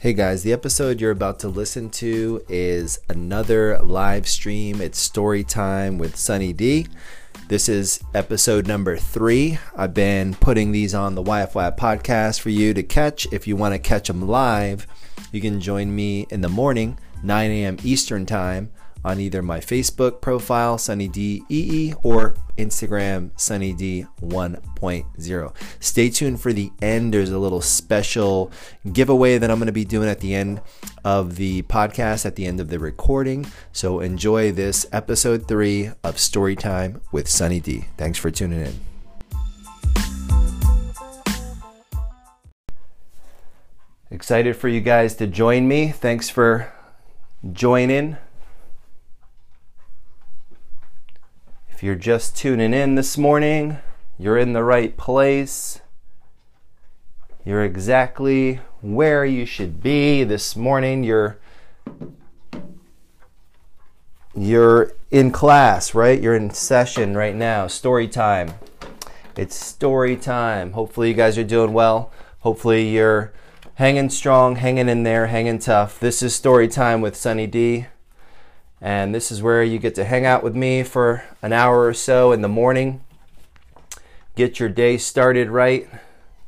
Hey guys, the episode you're about to listen to is another live stream. It's story time with Sunny D. This is episode number three. I've been putting these on the YFY podcast for you to catch. If you want to catch them live, you can join me in the morning, 9 a.m. Eastern Time, on either my Facebook profile, Sunny D EE, or Instagram, Sunny D 1.0. Stay tuned for the end. There's a little special giveaway that I'm going to be doing at the end of the podcast, at the end of the recording. So enjoy this episode three of Storytime with Sunny D. Thanks for tuning in. Excited for you guys to join me. Thanks for joining. If you're just tuning in this morning, you're in the right place. You're exactly where you should be this morning. You're you're in class, right? You're in session right now. Story time. It's story time. Hopefully you guys are doing well. Hopefully you're hanging strong, hanging in there, hanging tough. This is story time with Sunny D. And this is where you get to hang out with me for an hour or so in the morning. Get your day started right.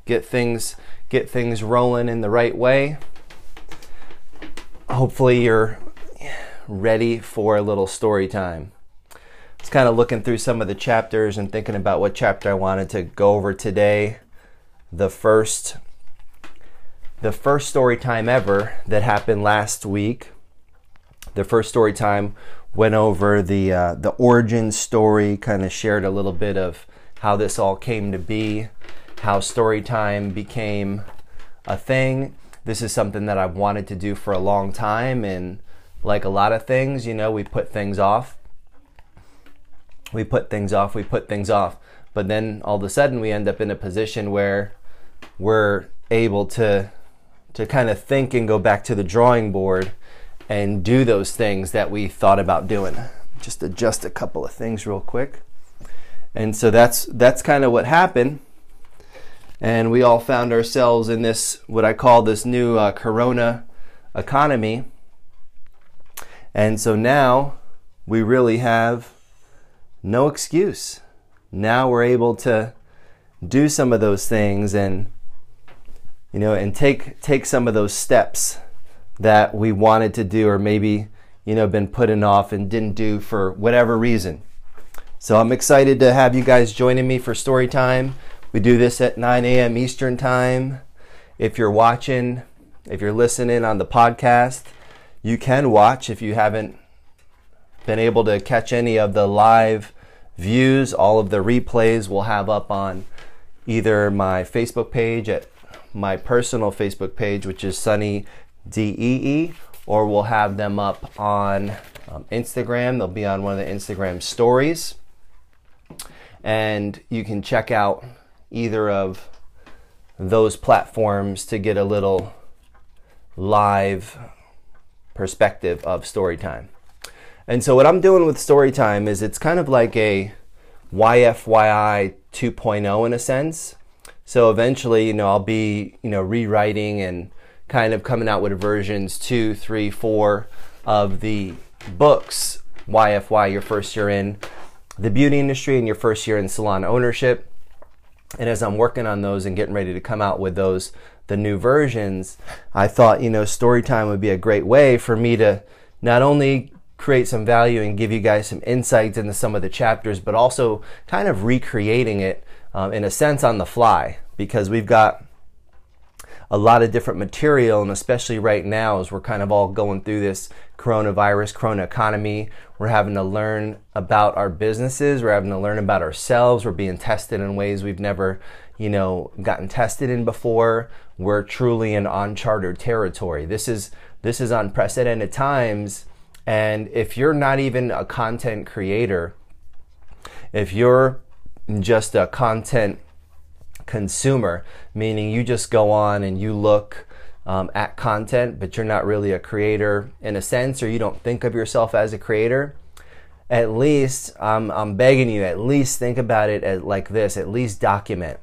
Get things get things rolling in the right way. Hopefully you're ready for a little story time. I was kind of looking through some of the chapters and thinking about what chapter I wanted to go over today. The first the first story time ever that happened last week the first story time went over the uh, the origin story, kind of shared a little bit of how this all came to be, how story time became a thing. This is something that I've wanted to do for a long time, and like a lot of things, you know, we put things off. We put things off. We put things off, but then all of a sudden we end up in a position where we're able to to kind of think and go back to the drawing board and do those things that we thought about doing. Just adjust a couple of things real quick. And so that's that's kind of what happened. And we all found ourselves in this what I call this new uh, corona economy. And so now we really have no excuse. Now we're able to do some of those things and you know and take take some of those steps that we wanted to do or maybe you know been putting off and didn't do for whatever reason. So I'm excited to have you guys joining me for story time. We do this at 9 a.m. Eastern time. If you're watching, if you're listening on the podcast, you can watch if you haven't been able to catch any of the live views. All of the replays we'll have up on either my Facebook page at my personal Facebook page, which is Sunny DEE, or we'll have them up on um, Instagram. They'll be on one of the Instagram stories. And you can check out either of those platforms to get a little live perspective of story time. And so what I'm doing with story time is it's kind of like a YFYI 2.0 in a sense. So eventually, you know, I'll be, you know, rewriting and kind of coming out with versions two, three, four of the books YFY, your first year in the beauty industry and your first year in salon ownership. And as I'm working on those and getting ready to come out with those, the new versions, I thought, you know, story time would be a great way for me to not only create some value and give you guys some insights into some of the chapters, but also kind of recreating it um, in a sense on the fly because we've got a lot of different material, and especially right now as we're kind of all going through this coronavirus, corona economy, we're having to learn about our businesses, we're having to learn about ourselves, we're being tested in ways we've never, you know, gotten tested in before. We're truly in uncharted territory. This is this is unprecedented times, and if you're not even a content creator, if you're just a content consumer, meaning you just go on and you look um, at content, but you're not really a creator in a sense, or you don't think of yourself as a creator. At least, um, I'm begging you, at least think about it as, like this, at least document.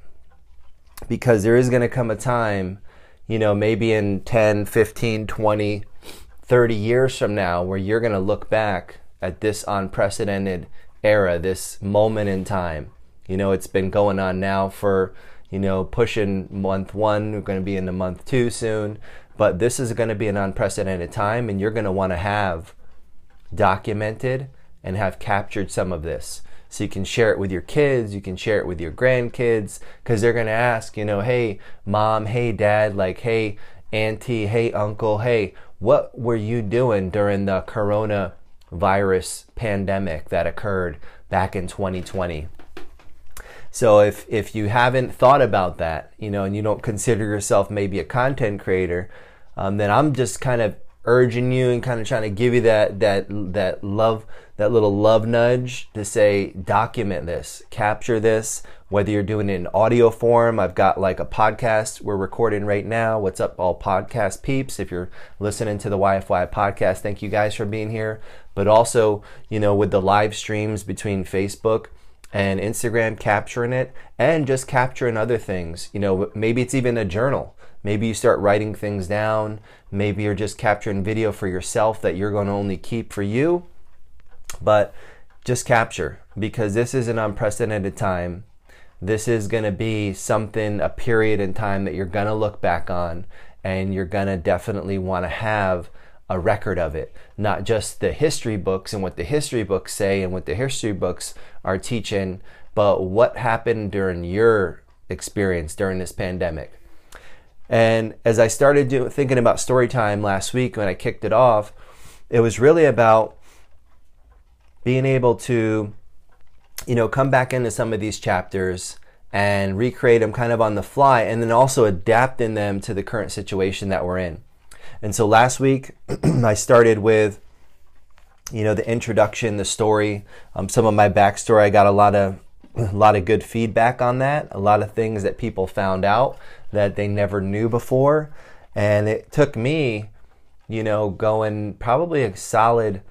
Because there is going to come a time, you know, maybe in 10, 15, 20, 30 years from now, where you're going to look back at this unprecedented era, this moment in time. You know, it's been going on now for, you know, pushing month one. We're going to be in the month two soon. But this is going to be an unprecedented time, and you're going to want to have documented and have captured some of this. So you can share it with your kids, you can share it with your grandkids, because they're going to ask, you know, hey, mom, hey, dad, like, hey, auntie, hey, uncle, hey, what were you doing during the coronavirus pandemic that occurred back in 2020? So if, if you haven't thought about that, you know, and you don't consider yourself maybe a content creator, um, then I'm just kind of urging you and kind of trying to give you that that that love that little love nudge to say document this capture this whether you're doing it in audio form. I've got like a podcast we're recording right now. What's up all podcast peeps? If you're listening to the yfy podcast thank you guys for being here. But also you know with the live streams between facebook and instagram capturing it and just capturing other things you know maybe it's even a journal Maybe you start writing things down. Maybe you're just capturing video for yourself that you're going to only keep for you. But just capture because this is an unprecedented time. This is going to be something, a period in time that you're going to look back on and you're going to definitely want to have a record of it, not just the history books and what the history books say and what the history books are teaching, but what happened during your experience during this pandemic. And as I started do, thinking about story time last week when I kicked it off, it was really about being able to, you know, come back into some of these chapters and recreate them kind of on the fly and then also adapting them to the current situation that we're in. And so last week I started with, you know, the introduction, the story, um, some of my backstory. I got a lot of a lot of good feedback on that, a lot of things that people found out that they never knew before. And it took me, you know, going probably a solid,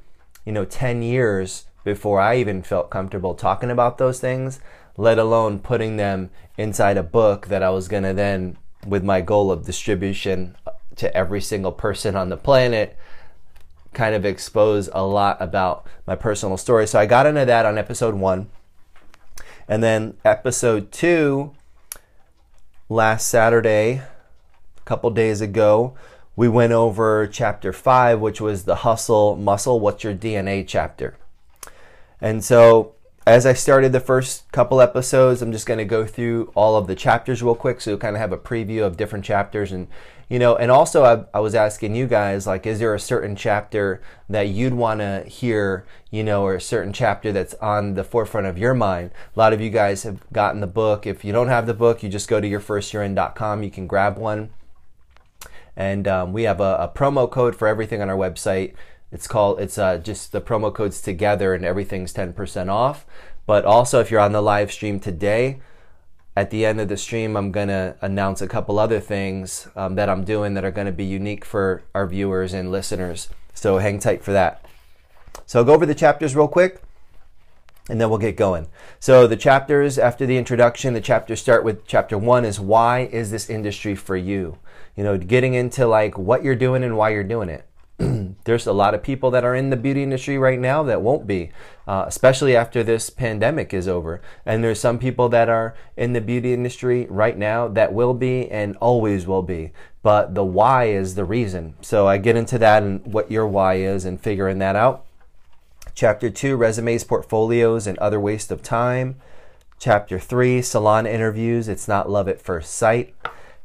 you know, 10 years before I even felt comfortable talking about those things, let alone putting them inside a book that I was going to then, with my goal of distribution to every single person on the planet, kind of expose a lot about my personal story. So I got into that on episode one. And then episode two last Saturday, a couple days ago, we went over chapter five, which was the hustle muscle. What's your DNA chapter? And so, as I started the first couple episodes, I'm just going to go through all of the chapters real quick so you kind of have a preview of different chapters. And you know and also I, I, was asking you guys like is there a certain chapter that you'd want to hear you know or a certain chapter that's on the forefront of your mind? A lot of you guys have gotten the book. If you don't have the book you just go to yourfirstyearin.com, you can grab one. And um, we have a, a, promo code for everything on our website it's called it's uh, just the promo codes together and everything's 10% off but also if you're on the live stream today at the end of the stream, I'm going to announce a couple other things um, that I'm doing that are going to be unique for our viewers and listeners. So hang tight for that. So I'll go over the chapters real quick and then we'll get going. So the chapters after the introduction, the chapters start with chapter one is why is this industry for you? You know, getting into like what you're doing and why you're doing it. there's a lot of people that are in the beauty industry right now that won't be, uh, especially after this pandemic is over. And there's some people that are in the beauty industry right now that will be and always will be. But the why is the reason. So I get into that and what your why is and figuring that out. Chapter two, resumes, portfolios, and other waste of time. Chapter three, salon interviews. It's not love at first sight.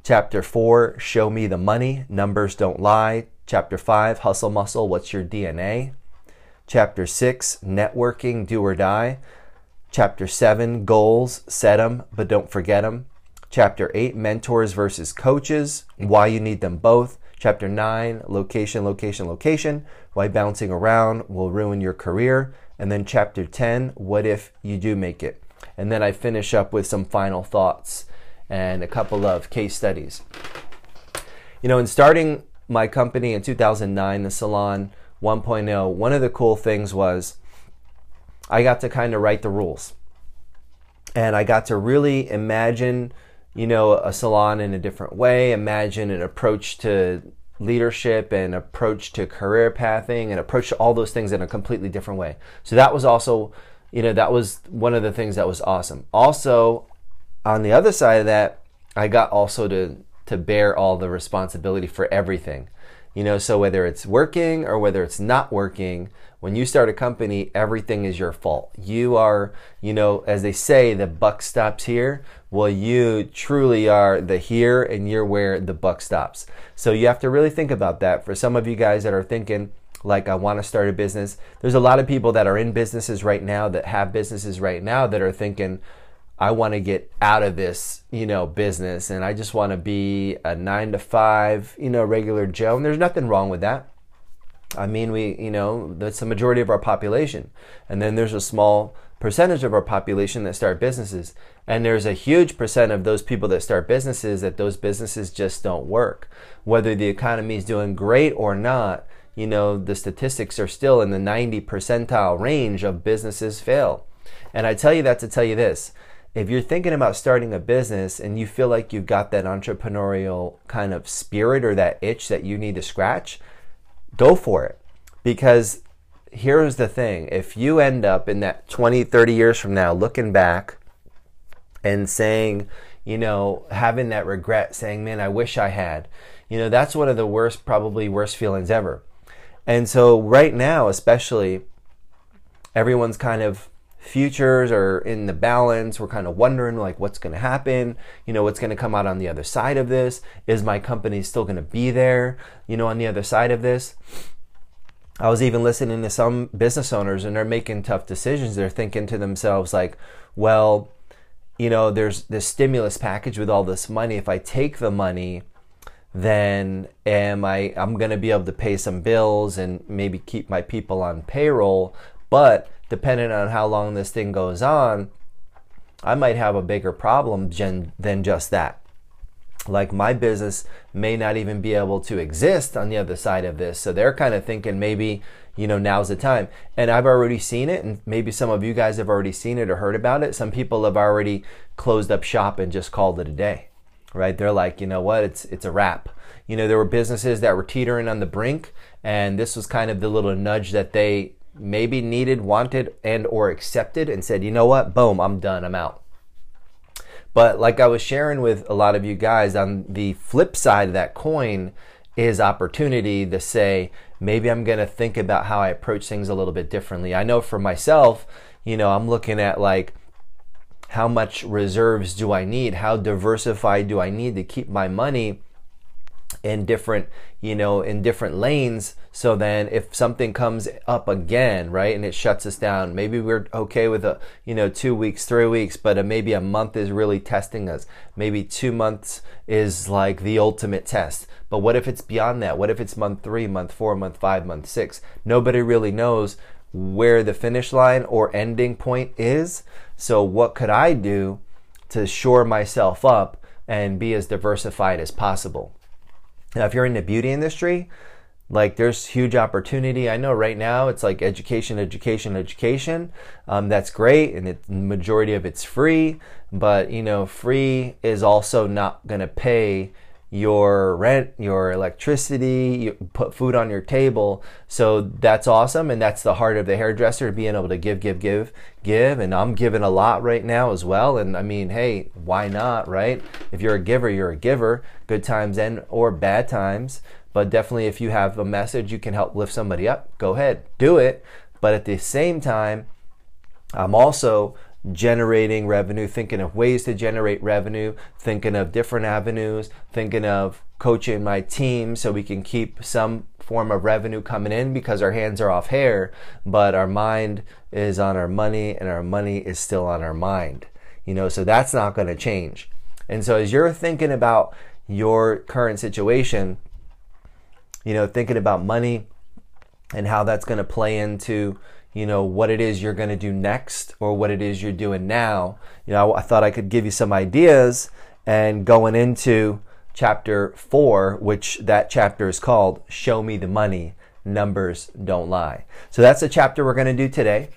Chapter four, show me the money. Numbers don't lie. Chapter 5, Hustle Muscle, What's Your DNA? Chapter 6, Networking, Do or Die. Chapter 7, Goals, Set them, but don't forget them. Chapter 8, Mentors versus Coaches, Why You Need Them Both. Chapter 9, Location, Location, Location, Why Bouncing Around Will Ruin Your Career. And then Chapter 10, What If You Do Make It. And then I finish up with some final thoughts and a couple of case studies. You know, in starting my company in 2009, the Salon 1.0, one of the cool things was I got to kind of write the rules. And I got to really imagine, you know, a salon in a different way. Imagine an approach to leadership and approach to career pathing and approach to all those things in a completely different way. So that was also, you know, that was one of the things that was awesome. Also, on the other side of that, I got also to to bear all the responsibility for everything. You know, so whether it's working or whether it's not working, when you start a company, everything is your fault. You are, you know, as they say, the buck stops here. Well, you truly are the here and you're where the buck stops. So you have to really think about that. For some of you guys that are thinking, like, I want to start a business, there's a lot of people that are in businesses right now that have businesses right now that are thinking, I want to get out of this, you know, business and I just want to be a 9 to 5, you know, regular Joe. And there's nothing wrong with that. I mean, we, you know, that's the majority of our population. And then there's a small percentage of our population that start businesses. And there's a huge percent of those people that start businesses that those businesses just don't work. Whether the economy is doing great or not, you know, the statistics are still in the 90 percentile range of businesses fail. And I tell you that to tell you this if you're thinking about starting a business and you feel like you've got that entrepreneurial kind of spirit or that itch that you need to scratch, go for it. Because here's the thing if you end up in that 20, 30 years from now looking back and saying, you know, having that regret, saying, man, I wish I had, you know, that's one of the worst, probably worst feelings ever. And so, right now, especially, everyone's kind of futures are in the balance. We're kind of wondering like what's going to happen, you know, what's going to come out on the other side of this. Is my company still going to be there, you know, on the other side of this? I was even listening to some business owners and they're making tough decisions. They're thinking to themselves like, well, you know, there's this stimulus package with all this money. If I take the money, then am I I'm going to be able to pay some bills and maybe keep my people on payroll, but depending on how long this thing goes on, I might have a bigger problem than just that. Like my business may not even be able to exist on the other side of this. So they're kind of thinking maybe, you know, now's the time. And I've already seen it, and maybe some of you guys have already seen it or heard about it. Some people have already closed up shop and just called it a day. Right? They're like, you know what, it's it's a wrap. You know, there were businesses that were teetering on the brink, and this was kind of the little nudge that they maybe needed, wanted, and or accepted and said, you know what, boom, I'm done, I'm out. But like I was sharing with a lot of you guys, on the flip side of that coin is opportunity to say, maybe I'm to think about how I approach things a little bit differently. I know for myself, you know, I'm looking at like, how much reserves do I need? How diversified do I need to keep my money in different you know in different lanes. So then if something comes up again right and it shuts us down maybe we're okay with a you know two weeks three weeks but a, maybe a month is really testing us. Maybe two months is like the ultimate test. But what if it's beyond that? What if it's month three month four month five month six? Nobody really knows where the finish line or ending point is. So what could i do to shore myself up and be as diversified as possible now, if you're in the beauty industry, like there's huge opportunity. I know right now it's like education, education, education. Um, that's great, and the majority of it's free. But you know, free is also not going to pay your rent, your electricity, you put food on your table. So that's awesome. And that's the heart of the hairdresser being able to give, give, give, give. And I'm giving a lot right now as well. And I mean, hey, why not, right? If you're a giver, you're a giver, good times and or bad times. But definitely if you have a message you can help lift somebody up, go ahead, do it. But at the same time, I'm also generating revenue, thinking of ways to generate revenue, thinking of different avenues, thinking of coaching my team so we can keep some form of revenue coming in because our hands are off hair, but our mind is on our money and our money is still on our mind. You know, so that's not going to change. And so as you're thinking about your current situation, you know, thinking about money and how that's going to play into you know what it is you're going to do next or what it is you're doing now you know I, thought i could give you some ideas and going into chapter 4 which that chapter is called show me the money numbers don't lie so that's the chapter we're going to do today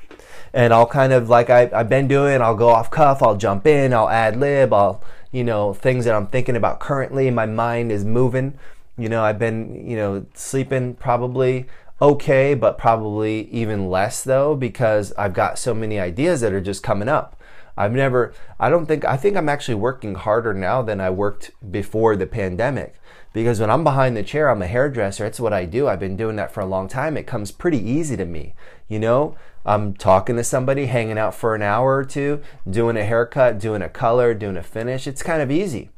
and I'll kind of like I, I've been doing, I'll go off cuff, I'll jump in, I'll ad lib, I'll, you know, things that I'm thinking about currently. My mind is moving. You know, I've been, you know, sleeping probably okay, but probably even less though because I've got so many ideas that are just coming up. I've never, I don't think, I think I'm actually working harder now than I worked before the pandemic because when I'm behind the chair, I'm a hairdresser. It's what I do. I've been doing that for a long time. It comes pretty easy to me. You know, I'm talking to somebody, hanging out for an hour or two, doing a haircut, doing a color, doing a finish. It's kind of easy.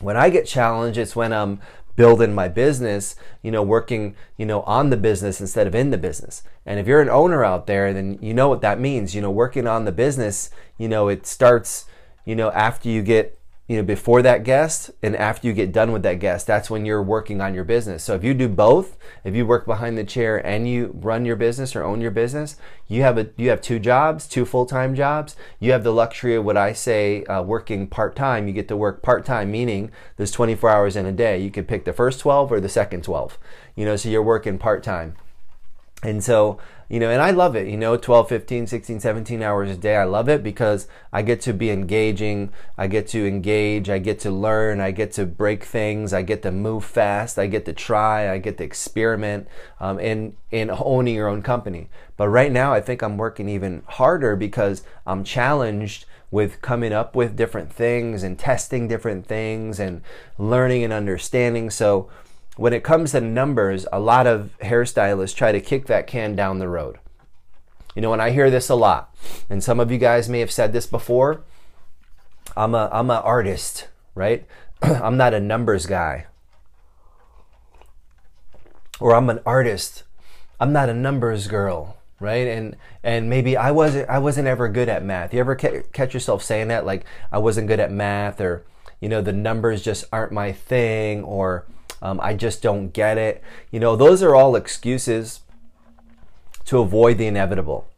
When I get challenged, it's when I'm building my business, you know, working, you know, on the business instead of in the business. And if you're an owner out there, then you know what that means. You know, working on the business, you know, it starts, you know, after you get you know, before that guest and after you get done with that guest, that's when you're working on your business. So if you do both, if you work behind the chair and you run your business or own your business, you have a you have two jobs, two full-time jobs. You have the luxury of what I say uh, working part-time. You get to work part-time, meaning there's 24 hours in a day. You could pick the first 12 or the second 12. You know, so you're working part-time. And so you know, and I love it, you know, 12, 15, 16, 17 hours a day. I love it because I get to be engaging. I get to engage. I get to learn. I get to break things. I get to move fast. I get to try. I get to experiment um, in, in owning your own company. But right now, I think I'm working even harder because I'm challenged with coming up with different things and testing different things and learning and understanding. So, when it comes to numbers, a lot of hairstylists try to kick that can down the road. You know, and I hear this a lot, and some of you guys may have said this before. I'm a I'm an artist, right? I'm not a numbers guy. Or I'm an artist. I'm not a numbers girl, right? And and maybe I wasn't I wasn't ever good at math. You ever ca- catch yourself saying that like I wasn't good at math or you know the numbers just aren't my thing or um, I just don't get it. You know, those are all excuses to avoid the inevitable.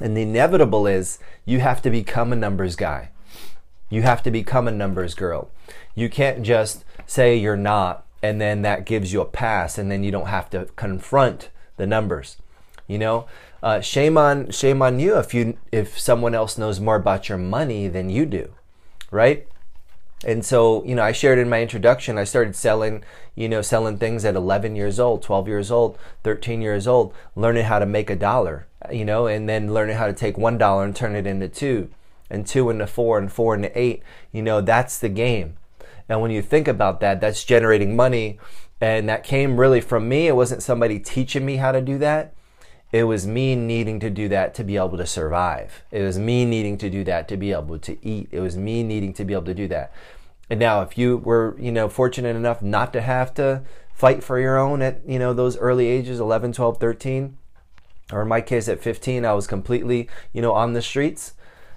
And the inevitable is you have to become a numbers guy. You have to become a numbers girl. You can't just say you're not and then that gives you a pass and then you don't have to confront the numbers. You know, uh, shame on shame on you if you if someone else knows more about your money than you do, right? And so, you know, I shared in my introduction, I started selling, you know, selling things at 11 years old, 12 years old, 13 years old, learning how to make a dollar, you know, and then learning how to take one dollar and turn it into two, and two into four, and four into eight. You know, that's the game. And when you think about that, that's generating money. And that came really from me. It wasn't somebody teaching me how to do that. It was me needing to do that to be able to survive. It was me needing to do that to be able to eat. It was me needing to be able to do that. And now, if you were, you know, fortunate enough not to have to fight for your own at, you know, those early ages 11, 12, 13, or in my case at 15, I was completely, you know, on the streets,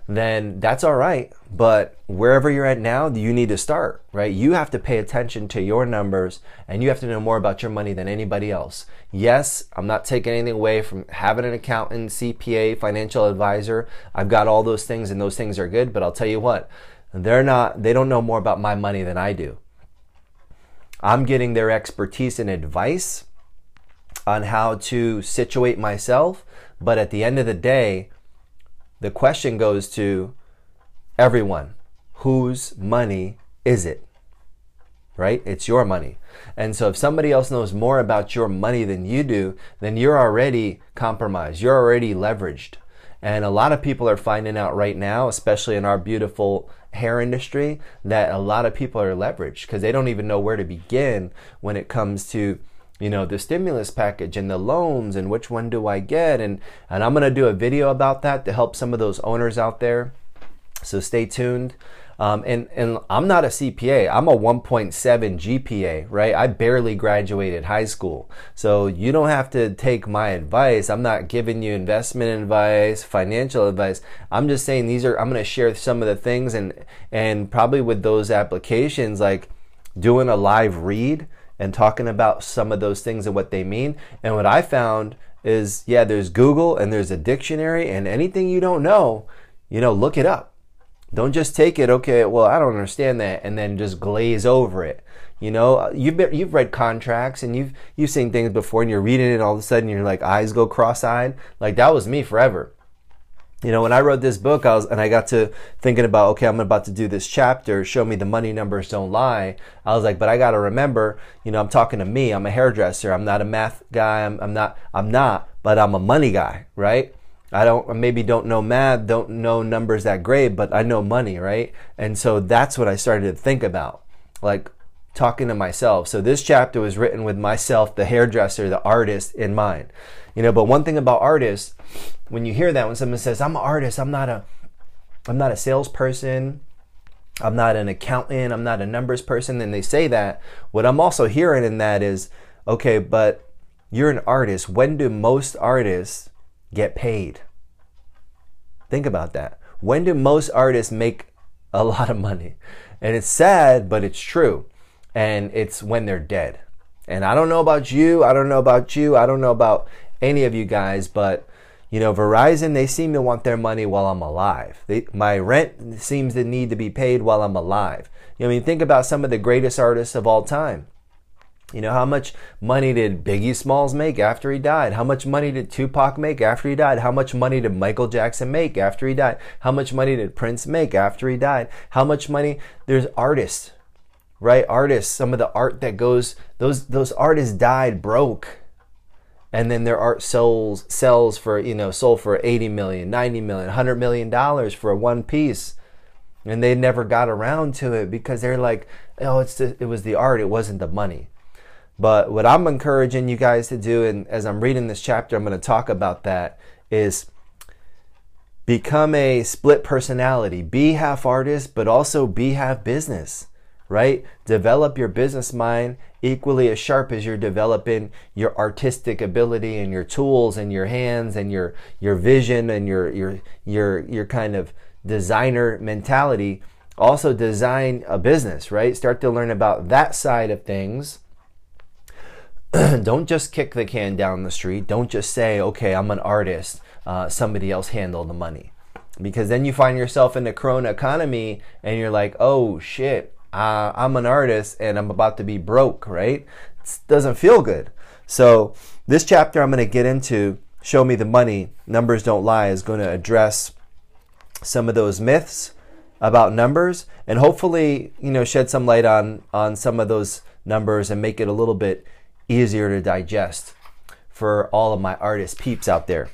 then that's all right. But wherever you're at now, you need to start, right? You have to pay attention to your numbers and you have to know more about your money than anybody else. Yes, I'm not taking anything away from having an accountant, CPA, financial advisor. I've got all those things and those things are good, but I'll tell you what, they're not, they don't know more about my money than I do. I'm getting their expertise and advice on how to situate myself. But at the end of the day, the question goes to everyone whose money is it? Right? It's your money. And so if somebody else knows more about your money than you do, then you're already compromised. You're already leveraged. And a lot of people are finding out right now, especially in our beautiful hair industry, that a lot of people are leveraged because they don't even know where to begin when it comes to you know the stimulus package and the loans and which one do I get and and I'm going to do a video about that to help some of those owners out there. So stay tuned. Um, and, and I'm not a CPA. I'm a 1.7 GPA, right? I barely graduated high school. So you don't have to take my advice. I'm not giving you investment advice, financial advice. I'm just saying these are, I'm going to share some of the things and, and probably with those applications, like doing a live read and talking about some of those things and what they mean. And what I found is, yeah, there's Google and there's a dictionary and anything you don't know, you know, look it up don't just take it, okay, well, I don't understand that, and then just glaze over it. You know, you've been, you've read contracts and you've you've seen things before, and you're reading it, and all of a sudden your like eyes go cross-eyed. Like that was me forever. You know, when I wrote this book, I was, and I got to thinking about, okay, I'm about to do this chapter, show me the money numbers don't lie. I was like, but I got to remember, you know, I'm talking to me. I'm a hairdresser. I'm not a math guy. I'm, I'm not, I'm not, but I'm a money guy, right? I don't, maybe don't know math, don't know numbers that great, but I know money, right? And so that's what I started to think about, like talking to myself. So this chapter was written with myself, the hairdresser, the artist in mind. You know, but one thing about artists, when you hear that, when someone says, I'm an artist, I'm not a, I'm not a salesperson, I'm not an accountant, I'm not a numbers person, and they say that, what I'm also hearing in that is, okay, but you're an artist. When do most artists get paid? Think about that. When do most artists make a lot of money? And it's sad, but it's true. And it's when they're dead. And I don't know about you. I don't know about you. I don't know about any of you guys, but you know, Verizon, they seem to want their money while I'm alive. They, my rent seems to need to be paid while I'm alive. You know, I mean, think about some of the greatest artists of all time. You know, how much money did Biggie Smalls make after he died? How much money did Tupac make after he died? How much money did Michael Jackson make after he died? How much money did Prince make after he died? How much money? There's artists, right? Artists, some of the art that goes, those, those artists died broke. And then their art sells sells for you know sold for 80 million 90 million 100 million dollars for a one piece. And they never got around to it because they're like oh it's the, it was the art it wasn't the money. But what i'm encouraging you guys to do and as i'm reading this chapter i'm going to talk about that is become a split personality. Be half artist but also be half business right? Develop your business mind equally as sharp as you're developing your artistic ability and your tools and your hands and your your vision and your your your your kind of designer mentality. Also design a business, right? Start to learn about that side of things. Don't just kick the can down the street. Don't just say, "Okay, I'm an artist. Uh, somebody else handle the money." Because then you find yourself in the corona economy and you're like, oh shit, uh, I'm an artist and I'm about to be broke, right? It doesn't feel good. So, this chapter I'm going to get into, Show Me the Money, Numbers Don't Lie, is going to address some of those myths about numbers and hopefully, you know, shed some light on, on some of those numbers and make it a little bit easier to digest for all of my artist peeps out there.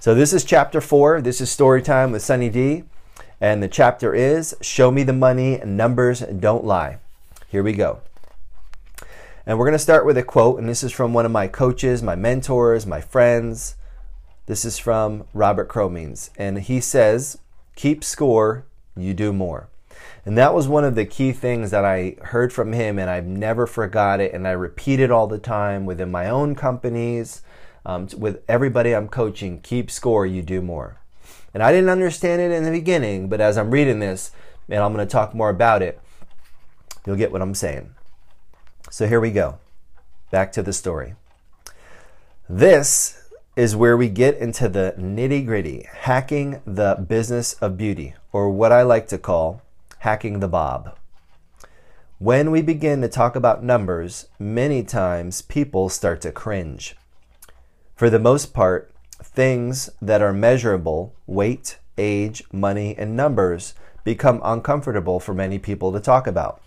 So, this is chapter four. This is story time with Sunny D. And the chapter is Show Me the Money, Numbers Don't Lie. Here we go. And we're going to start with a quote, and this is from one of my coaches, my mentors, my friends. This is from Robert Cromeans. And he says, Keep score, you do more. And that was one of the key things that I heard from him, and I've never forgot it. And I repeat it all the time within my own companies, um, with everybody I'm coaching. Keep score, you do more. And I didn't understand it in the beginning, but as I'm reading this, and I'm going to talk more about it, you'll get what I'm saying. So here we go. Back to the story. This is where we get into the nitty gritty, hacking the business of beauty, or what I like to call hacking the Bob. When we begin to talk about numbers, many times people start to cringe. For the most part, things that are measurable, weight, age, money, and numbers, become uncomfortable for many people to talk about.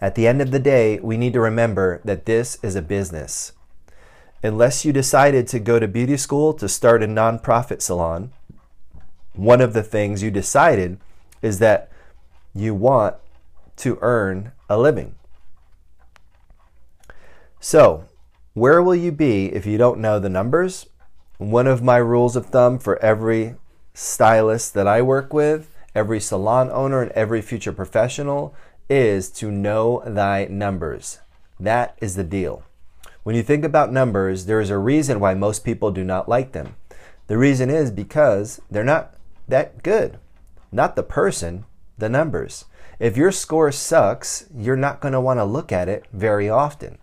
At the end of the day, we need to remember that this is a business. Unless you decided to go to beauty school to start a nonprofit salon, one of the things you decided is that you want to earn a living. So, where will you be if you don't know the numbers one of my rules of thumb for every stylist that I work with, every salon owner, and every future professional is to know thy numbers. That is the deal. When you think about numbers, there is a reason why most people do not like them. The reason is because they're not that good. Not the person, the numbers. If your score sucks, you're not going to want to look at it very often.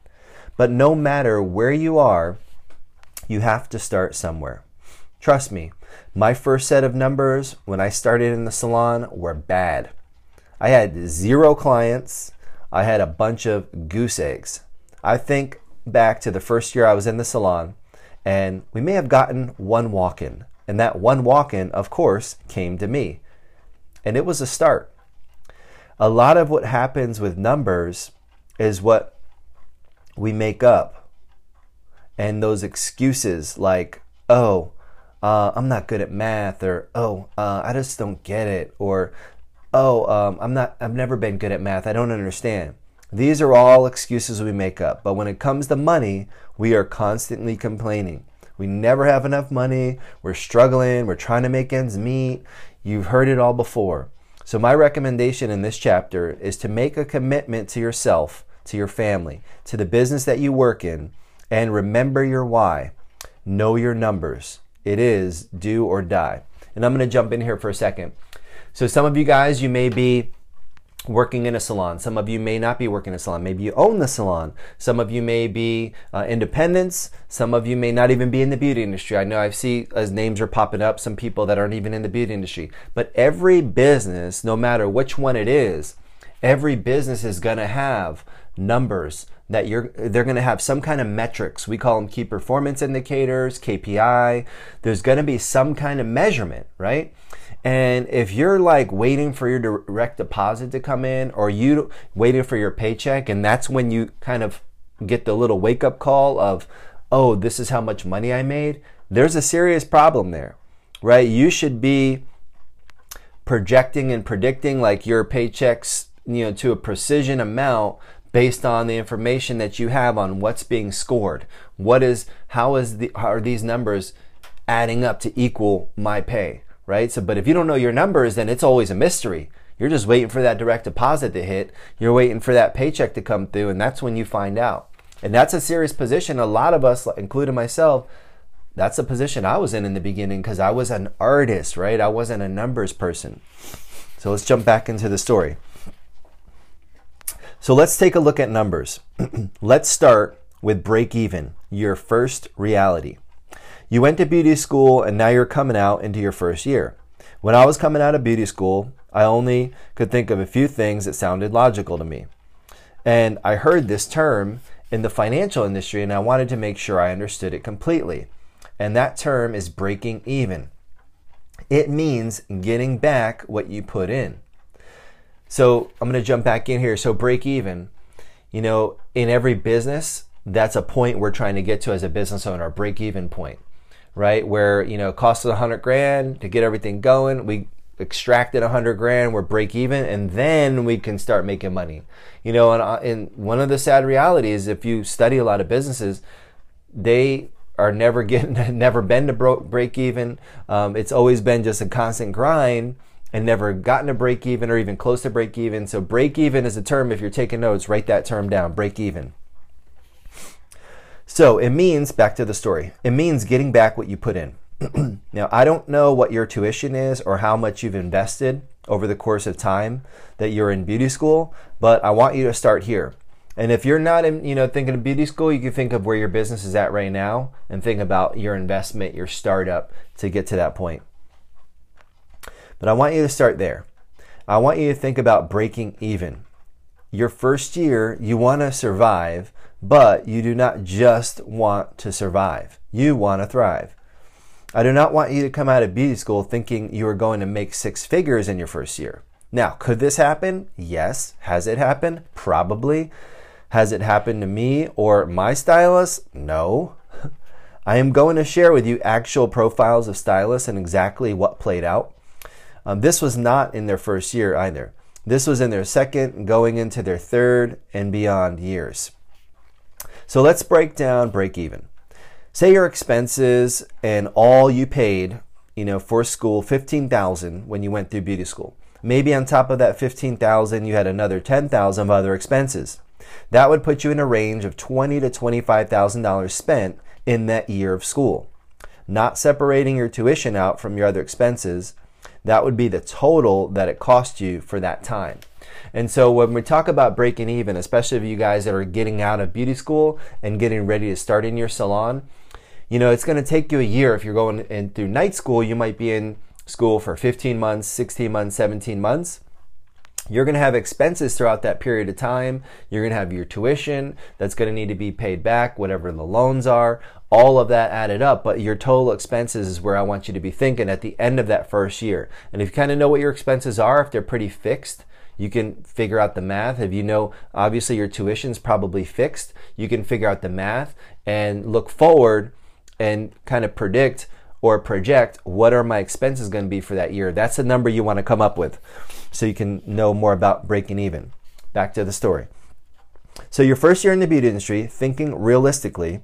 But no matter where you are, you have to start somewhere. Trust me, my first set of numbers when I started in the salon were bad. I had zero clients. I had a bunch of goose eggs. I think back to the first year I was in the salon, and we may have gotten one walk in. And that one walk in, of course, came to me. And it was a start. A lot of what happens with numbers is what we make up. And those excuses like, oh, uh, I'm not good at math, or oh, uh, I just don't get it, or oh, um, I'm not, I've never been good at math, I don't understand. These are all excuses we make up. But when it comes to money, we are constantly complaining. We never have enough money. We're struggling. We're trying to make ends meet. You've heard it all before. So, my recommendation in this chapter is to make a commitment to yourself, to your family, to the business that you work in, and remember your why. Know your numbers. It is do or die. And I'm going to jump in here for a second. So, some of you guys, you may be working in a salon. Some of you may not be working in a salon. Maybe you own the salon. Some of you may be uh, independents. Some of you may not even be in the beauty industry. I know I see as names are popping up some people that aren't even in the beauty industry. But every business, no matter which one it is, every business is going to have numbers that you're they're going to have some kind of metrics. We call them key performance indicators kpi there's going to be some kind of measurement right? And if you're like waiting for your direct deposit to come in or you waiting for your paycheck and that's when you kind of get the little wake up call of, oh, this is how much money I made, there's a serious problem there, right? You should be projecting and predicting like your paychecks, you know, to a precision amount based on the information that you have on what's being scored. What is how is the how are these numbers adding up to equal my pay? right? So, but if you don't know your numbers, then it's always a mystery. You're just waiting for that direct deposit to hit. You're waiting for that paycheck to come through, and that's when you find out. And that's a serious position. A lot of us, including myself, that's a position I was in in the beginning because I was an artist, right? I wasn't a numbers person. So let's jump back into the story. So let's take a look at numbers. let's start with break even, your first reality. You went to beauty school and now you're coming out into your first year. When I was coming out of beauty school, I only could think of a few things that sounded logical to me. And I heard this term in the financial industry and I wanted to make sure I understood it completely. And that term is breaking even. It means getting back what you put in. So I'm going to jump back in here. So, break even, you know, in every business, that's a point we're trying to get to as a business owner, break even point right? Where, you know, it costs us a hundred grand to get everything going. We extracted a hundred grand, we're break even, and then we can start making money. You know, and, uh, and one of the sad realities, if you study a lot of businesses, they are never getting, never been to break even. Um, it's always been just a constant grind and never gotten to break even or even close to break even. So break even is a term. If you're taking notes, write that term down. Break even. So it means, back to the story, it means getting back what you put in. now, I don't know what your tuition is or how much you've invested over the course of time that you're in beauty school, but I want you to start here. And if you're not in, you know, thinking of beauty school, you can think of where your business is at right now and think about your investment, your startup to get to that point. But I want you to start there. I want you to think about breaking even. Your first year, you want to survive, but you do not just want to survive. You want to thrive. I do not want you to come out of beauty school thinking you are going to make six figures in your first year. Now, could this happen? Yes. Has it happened? Probably. Has it happened to me or my stylist? No. I am going to share with you actual profiles of stylists and exactly what played out. Um, this was not in their first year either. This was in their second, going into their third, and beyond years. So let's break down break even. Say your expenses and all you paid, you know, for school, 15,000 when you went through beauty school. Maybe on top of that 15,000 you had another 10,000 of other expenses. That would put you in a range of 20 to $25,000 spent in that year of school. Not separating your tuition out from your other expenses, that would be the total that it cost you for that time. And so when we talk about breaking even, especially for you guys that are getting out of beauty school and getting ready to start in your salon, you know, it's going to take you a year. If you're going in through night school, you might be in school for 15 months, 16 months, 17 months. you're going to have expenses throughout that period of time. You're going to have your tuition that's going to need to be paid back, whatever the loans are, all of that added up. But your total expenses is where I want you to be thinking at the end of that first year. And if you kind of know what your expenses are, if they're pretty fixed, you can figure out the math. If you know, obviously, your tuition's probably fixed, you can figure out the math and look forward and kind of predict or project what are my expenses going to be for that year. That's the number you want to come up with so you can know more about breaking even. Back to the story. So, your first year in the beauty industry, thinking realistically,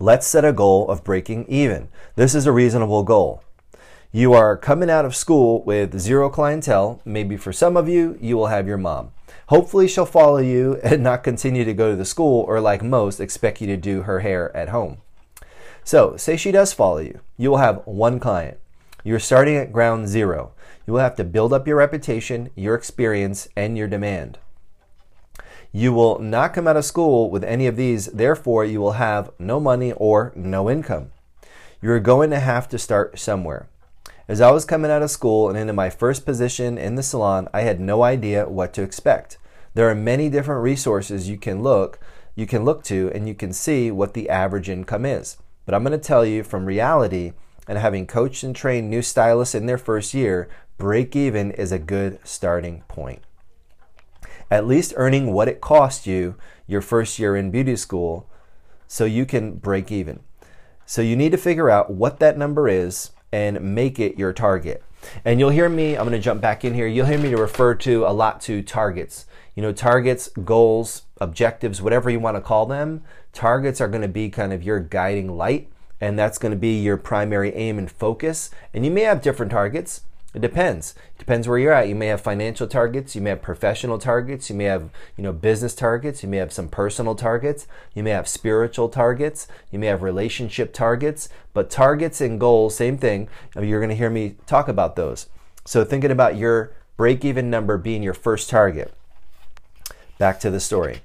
let's set a goal of breaking even. This is a reasonable goal. You are coming out of school with zero clientele. Maybe for some of you, you will have your mom. Hopefully, she'll follow you and not continue to go to the school or, like most, expect you to do her hair at home. So, say she does follow you. You will have one client. You're starting at ground zero. You will have to build up your reputation, your experience, and your demand. You will not come out of school with any of these, therefore, you will have no money or no income. You're going to have to start somewhere. As I was coming out of school and into my first position in the salon, I had no idea what to expect. There are many different resources you can look you can look to and you can see what the average income is. But I'm going to tell you from reality and having coached and trained new stylists in their first year, break even is a good starting point. At least earning what it cost you your first year in beauty school so you can break even. So you need to figure out what that number is and make it your target. And you'll hear me, I'm going to jump back in here. You'll hear me to refer to a lot to targets. You know, targets, goals, objectives, whatever you want to call them. Targets are going to be kind of your guiding light, and that's going to be your primary aim and focus. And you may have different targets. It depends. It depends where you're at. You may have financial targets, you may have professional targets, you may have, you know, business targets, you may have some personal targets, you may have spiritual targets, you may have relationship targets, but targets and goals, same thing. Uh, you're going to hear me talk about those. So thinking about your break even number being your first target. Back to the story.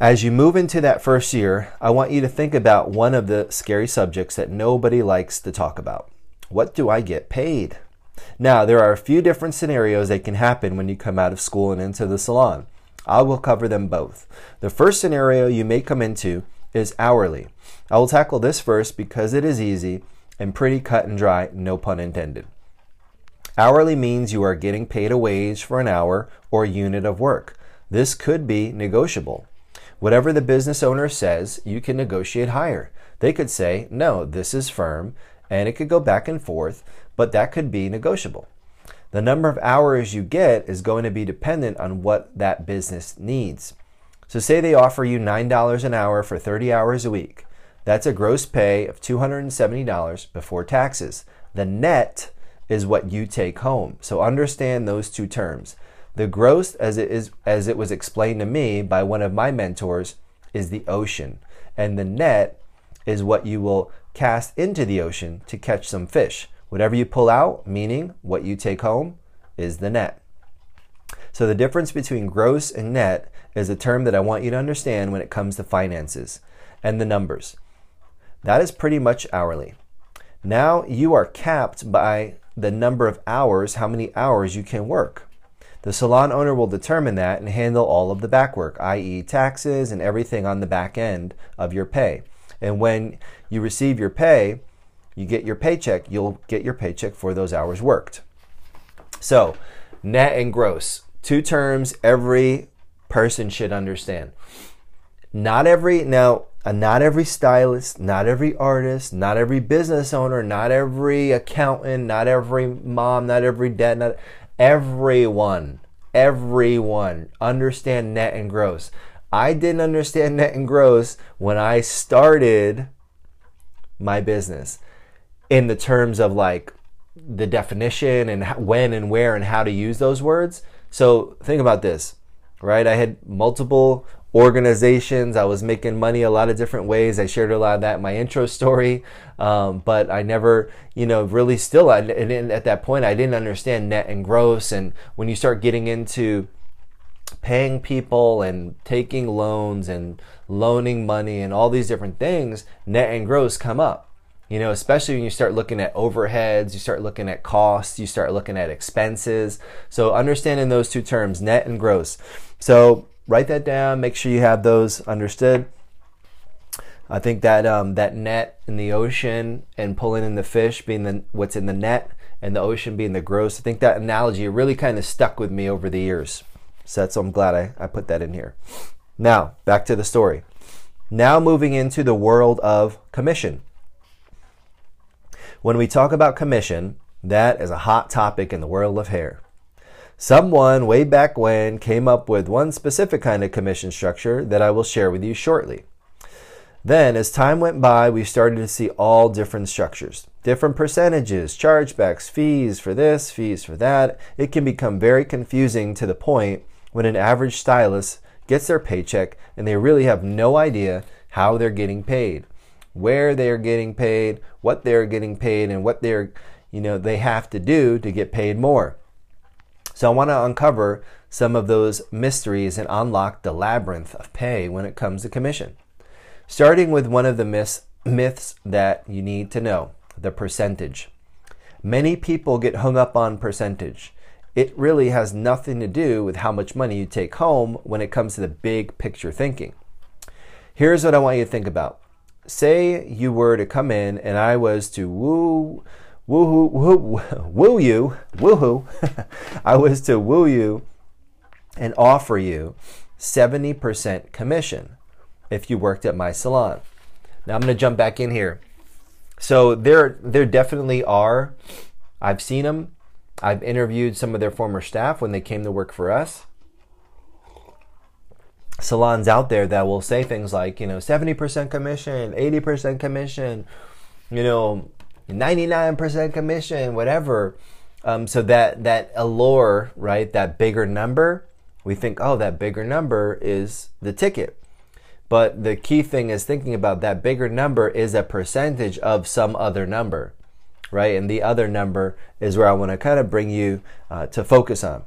As you move into that first year, I want you to think about one of the scary subjects that nobody likes to talk about. What do I get paid? Now, there are a few different scenarios that can happen when you come out of school and into the salon. I will cover them both. The first scenario you may come into is hourly. I will tackle this first because it is easy and pretty cut and dry, no pun intended. Hourly means you are getting paid a wage for an hour or unit of work. This could be negotiable. Whatever the business owner says, you can negotiate higher. They could say, no, this is firm, and it could go back and forth, but that could be negotiable. The number of hours you get is going to be dependent on what that business needs. So, say they offer you $9 an hour for 30 hours a week. That's a gross pay of $270 before taxes. The net is what you take home. So, understand those two terms. The gross, as it is, as it was explained to me by one of my mentors, is the ocean, and the net is what you will cast into the ocean to catch some fish. Whatever you pull out, meaning what you take home, is the net. So the difference between gross and net is a term that I want you to understand when it comes to finances and the numbers. That is pretty much hourly. Now you are capped by the number of hours, how many hours you can work. The salon owner will determine that and handle all of the back work, i.e., taxes and everything on the back end of your pay. And when you receive your pay, you get your paycheck, you'll get your paycheck for those hours worked. So, net and gross, two terms every person should understand. Not every now uh, not every stylist, not every artist, not every business owner, not every accountant, not every mom, not every dad, not everyone, everyone understand net and gross. I didn't understand net and gross when I started my business in the terms of like the definition and when and where and how to use those words. So think about this, right? I had multiple organizations. I was making money a lot of different ways. I shared a lot of that in my intro story, um, but I never, you know, really still. I, at that point, I didn't understand net and gross. And when you start getting into paying people and taking loans and loaning money and all these different things, net and gross come up. You know, especially when you start looking at overheads, you start looking at costs, you start looking at expenses. So, understanding those two terms, net and gross. So, write that down, make sure you have those understood. I think that um, that net in the ocean and pulling in the fish being the what's in the net and the ocean being the gross. I think that analogy really kind of stuck with me over the years. So that's, I'm glad I, I put that in here. Now back to the story. Now moving into the world of commission. When we talk about commission, that is a hot topic in the world of hair. Someone way back when came up with one specific kind of commission structure that I will share with you shortly. Then, as time went by, we started to see all different structures, different percentages, chargebacks, fees for this, fees for that. It can become very confusing to the point when an average stylist gets their paycheck and they really have no idea how they're getting paid where they're getting paid, what they're getting paid, and what they're, you know, they have to do to get paid more. So I want to uncover some of those mysteries and unlock the labyrinth of pay when it comes to commission. Starting with one of the myths, myths that you need to know the percentage. Many people get hung up on percentage. It really has nothing to do with how much money you take home when it comes to the big picture thinking. Here's what I want you to think about say you were to come in and I was to woo, woo, woo, woo you, woohoo, I was to woo you and offer you 70% commission if you worked at my salon. Now I'm going to jump back in here. So there, there definitely are. I've seen them. I've interviewed some of their former staff when they came to work for us salons out there that will say things like, you know, 70% commission, 80% commission, you know, 99% commission, whatever. Um, so that that allure, right, that bigger number, we think, oh, that bigger number is the ticket. But the key thing is thinking about that bigger number is a percentage of some other number, right? And the other number is where I want to kind of bring you uh, to focus on.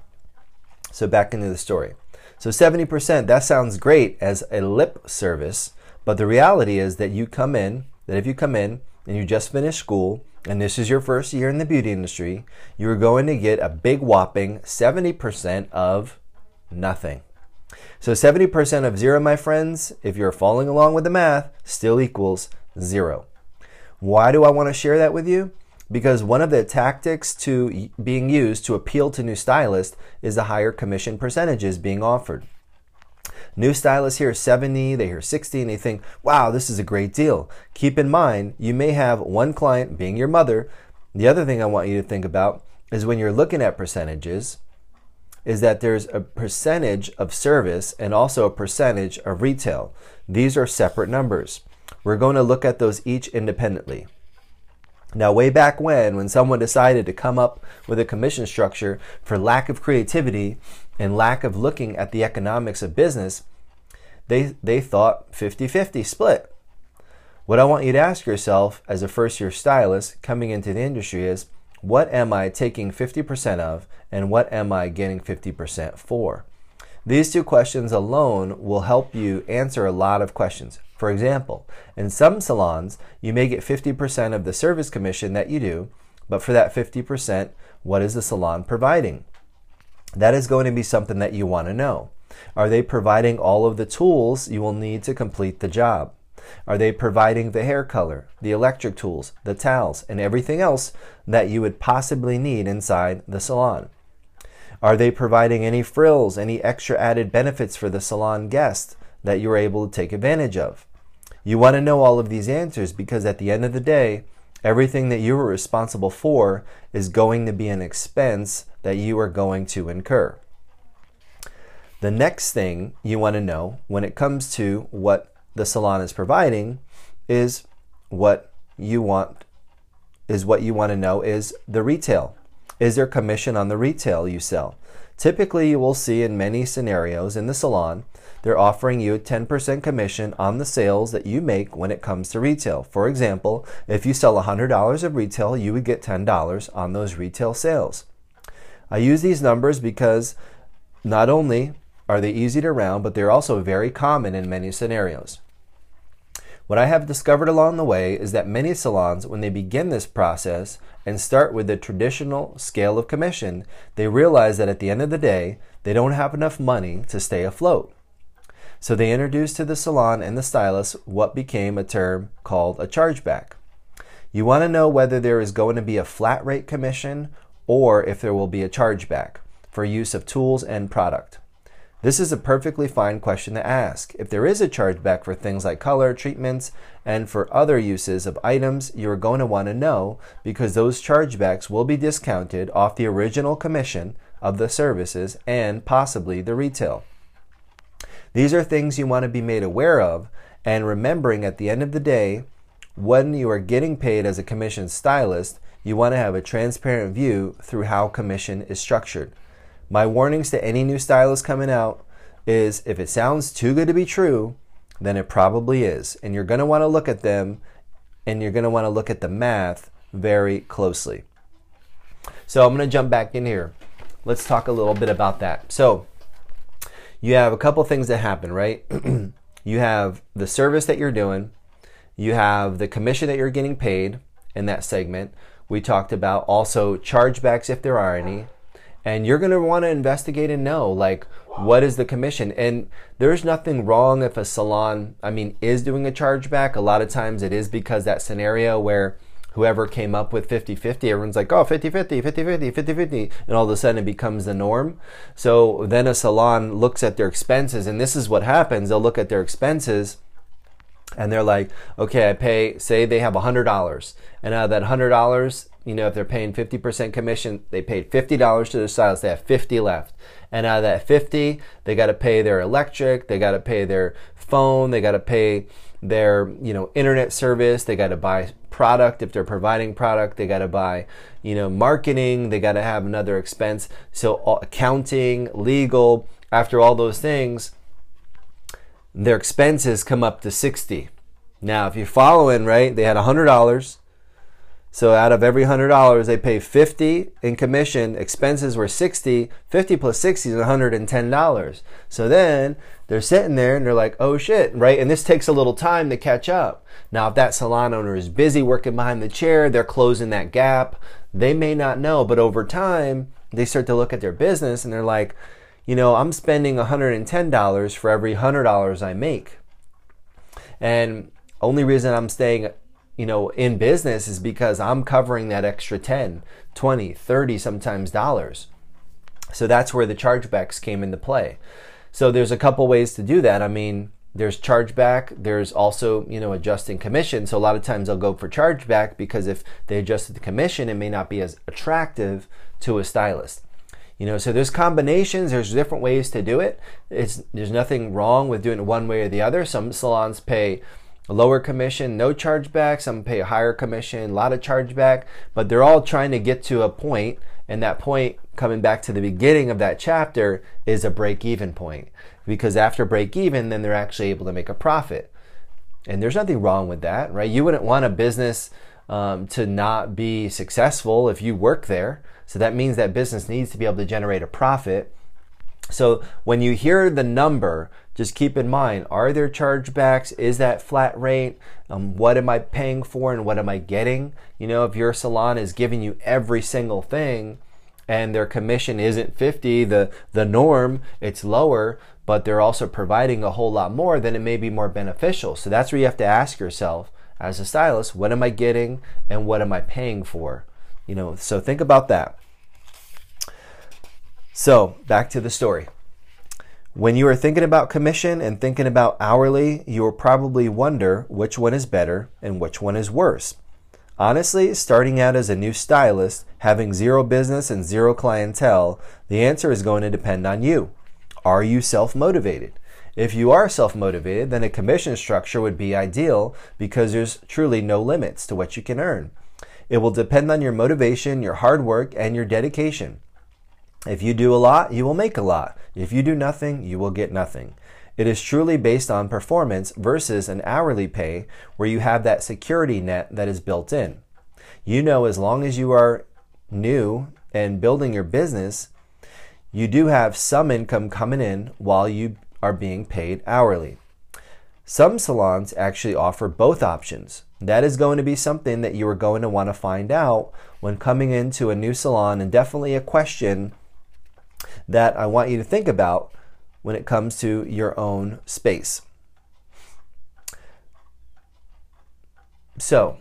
So back into the story. So 70%, that sounds great as a lip service, but the reality is that you come in, that if you come in and you just finished school, and this is your first year in the beauty industry, you're going to get a big whopping 70% of nothing. So 70% of zero, my friends, if you're following along with the math, still equals zero. Why do I want to share that with you? Because one of the tactics to being used to appeal to new stylists is the higher commission percentages being offered. New stylists hear 70, they hear 60, and they think, wow, this is a great deal. Keep in mind, you may have one client being your mother. The other thing I want you to think about is when you're looking at percentages, is that there's a percentage of service and also a percentage of retail. These are separate numbers. We're going to look at those each independently. Now, way back when, when someone decided to come up with a commission structure for lack of creativity and lack of looking at the economics of business, they, they thought 50 50 split. What I want you to ask yourself as a first year stylist coming into the industry is what am I taking 50% of and what am I getting 50% for? These two questions alone will help you answer a lot of questions. For example, in some salons, you may get 50% of the service commission that you do, but for that 50%, what is the salon providing? That is going to be something that you want to know. Are they providing all of the tools you will need to complete the job? Are they providing the hair color, the electric tools, the towels, and everything else that you would possibly need inside the salon? Are they providing any frills, any extra added benefits for the salon guest that you're able to take advantage of? You want to know all of these answers because at the end of the day, everything that you are responsible for is going to be an expense that you are going to incur. The next thing you want to know when it comes to what the salon is providing is what you want is what you want to know is the retail. Is there commission on the retail you sell? Typically, you will see in many scenarios in the salon they're offering you a 10% commission on the sales that you make when it comes to retail. For example, if you sell $100 of retail, you would get $10 on those retail sales. I use these numbers because not only are they easy to round, but they're also very common in many scenarios. What I have discovered along the way is that many salons, when they begin this process and start with the traditional scale of commission, they realize that at the end of the day, they don't have enough money to stay afloat. So they introduced to the salon and the stylist what became a term called a chargeback. You want to know whether there is going to be a flat rate commission or if there will be a chargeback for use of tools and product. This is a perfectly fine question to ask. If there is a chargeback for things like color, treatments, and for other uses of items, you're going to want to know because those chargebacks will be discounted off the original commission of the services and possibly the retail. These are things you want to be made aware of and remembering at the end of the day, when you are getting paid as a commission stylist, you want to have a transparent view through how commission is structured. My warnings to any new stylist coming out is if it sounds too good to be true, then it probably is. And you're going to want to look at them and you're going to want to look at the math very closely. So I'm going to jump back in here. Let's talk a little bit about that. So, you have a couple things that happen, right? you have the service that you're doing, you have the commission that you're getting paid in that segment. We talked about also chargebacks if there are any. And you're going to want to investigate and know like what is the commission and there's nothing wrong if a salon I mean is doing a chargeback. A lot of times it is because that scenario where whoever came up with 50-50 everyone's like oh 50-50 50-50 50-50 and all of a sudden it becomes the norm. So then a salon looks at their expenses and this is what happens. They'll look at their expenses and they're like okay i pay say they have $100 and out of that $100 you know if they're paying 50% commission they paid $50 to their stylist they have 50 left. And out of that 50 they got to pay their electric they got to pay their phone they got to pay their you know internet service they got to buy product if they're providing product they got to buy you know marketing they got to have another expense so accounting legal after all those things their expenses come up to 60 now if you're following right they had $100 so out of every hundred dollars, they pay fifty in commission. Expenses were sixty. Fifty plus sixty is one hundred and ten dollars. So then they're sitting there and they're like, "Oh shit!" Right? And this takes a little time to catch up. Now, if that salon owner is busy working behind the chair, they're closing that gap. They may not know, but over time, they start to look at their business and they're like, "You know, I'm spending one hundred and ten dollars for every hundred dollars I make." And only reason I'm staying you know, in business is because I'm covering that extra 10, 20, 30 sometimes dollars. So that's where the chargebacks came into play. So there's a couple ways to do that. I mean, there's chargeback, there's also, you know, adjusting commission. So a lot of times they'll go for chargeback because if they adjusted the commission, it may not be as attractive to a stylist. You know, so there's combinations, there's different ways to do it. It's there's nothing wrong with doing it one way or the other. Some salons pay a lower commission, no chargeback. Some pay a higher commission, a lot of chargeback, but they're all trying to get to a point, and that point, coming back to the beginning of that chapter, is a break even point. Because after break even, then they're actually able to make a profit. And there's nothing wrong with that, right? You wouldn't want a business um, to not be successful if you work there. So that means that business needs to be able to generate a profit. So when you hear the number just keep in mind are there chargebacks? Is that flat rate? Um, what am i paying for and what am i getting? You know if your salon is giving you every single thing and their commission isn't 50 the the norm it's lower but they're also providing a whole lot more then it may be more beneficial. So that's where you have to ask yourself as a stylist what am i getting and what am i paying for? You know so think about that. So back to the story when you are thinking about commission and thinking about hourly, you will probably wonder which one is better and which one is worse. Honestly, starting out as a new stylist, having zero business and zero clientele, the answer is going to depend on you. Are you self motivated? If you are self motivated, then a commission structure would be ideal because there's truly no limits to what you can earn. It will depend on your motivation, your hard work, and your dedication. If you do a lot, you will make a lot. If you do nothing, you will get nothing. It is truly based on performance versus an hourly pay where you have that security net that is built in. You know, as long as you are new and building your business, you do have some income coming in while you are being paid hourly. Some salons actually offer both options. That is going to be something that you are going to want to find out when coming into a new salon, and definitely a question that I want you to think about when it comes to your own space. So,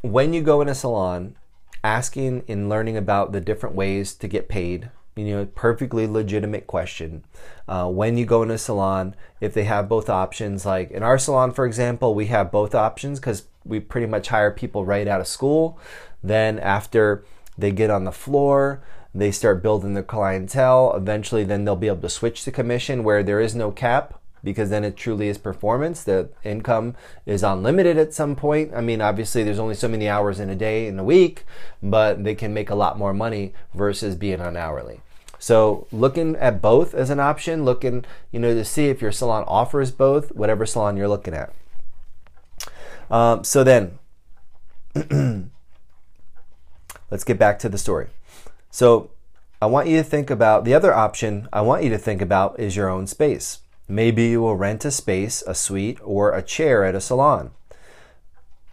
when you go in a salon, asking and learning about the different ways to get paid, you know, perfectly legitimate question. Uh, when you go in a salon, if they have both options, like in our salon, for example, we have both options because we pretty much hire people right out of school. Then, after they get on the floor, they start building their clientele. Eventually, then they'll be able to switch to commission where there is no cap because then it truly is performance. The income is unlimited at some point. I mean, obviously, there's only so many hours in a day, in a week, but they can make a lot more money versus being on hourly. So, looking at both as an option, looking, you know, to see if your salon offers both, whatever salon you're looking at. Um, so then, let's get back to the story. So, I want you to think about the other option I want you to think about is your own space. Maybe you will rent a space, a suite, or a chair at a salon.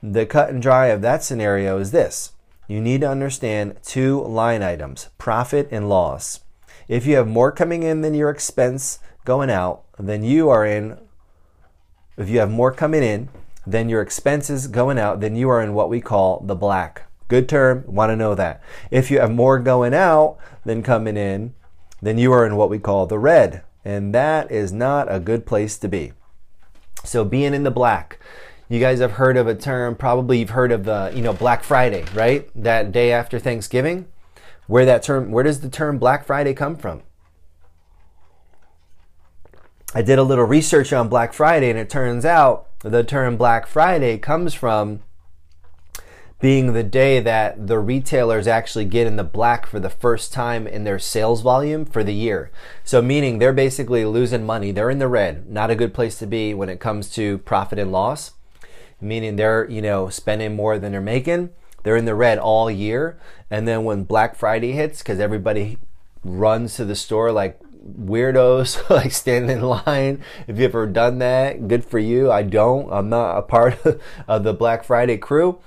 The cut and dry of that scenario is this you need to understand two line items profit and loss. If you have more coming in than your expense going out, then you are in, if you have more coming in than your expenses going out, then you are in what we call the black. Good term, want to know that. If you have more going out than coming in, then you are in what we call the red. And that is not a good place to be. So being in the black. You guys have heard of a term, probably you've heard of the, you know, Black Friday, right? That day after Thanksgiving. Where that term where does the term Black Friday come from? I did a little research on Black Friday and it turns out the term Black Friday comes from being the day that the retailers actually get in the black for the first time in their sales volume for the year. So, meaning they're basically losing money. They're in the red. Not a good place to be when it comes to profit and loss, meaning they're, you know, spending more than they're making. They're in the red all year. And then when Black Friday hits, because everybody runs to the store like weirdos, like standing in line. If you've ever done that, good for you. I don't. I'm not a part of the Black Friday crew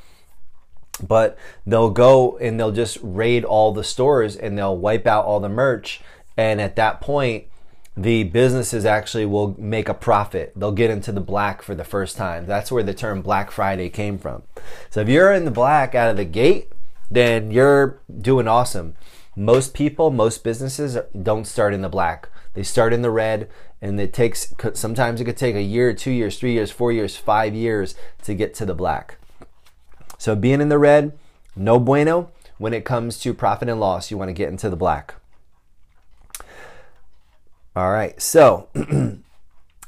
but they'll go and they'll just raid all the stores and they'll wipe out all the merch. And at that point the businesses actually will make a profit. They'll get into the black for the first time. That's where the term black friday came from. So if you're in the black out of the gate then you're doing awesome. Most people most businesses don't start in the black. They start in the red and it takes sometimes it could take a year two years three years four years five years to get to the black so being in the red, no bueno. When it comes to profit and loss, you want to get into the black. All right, so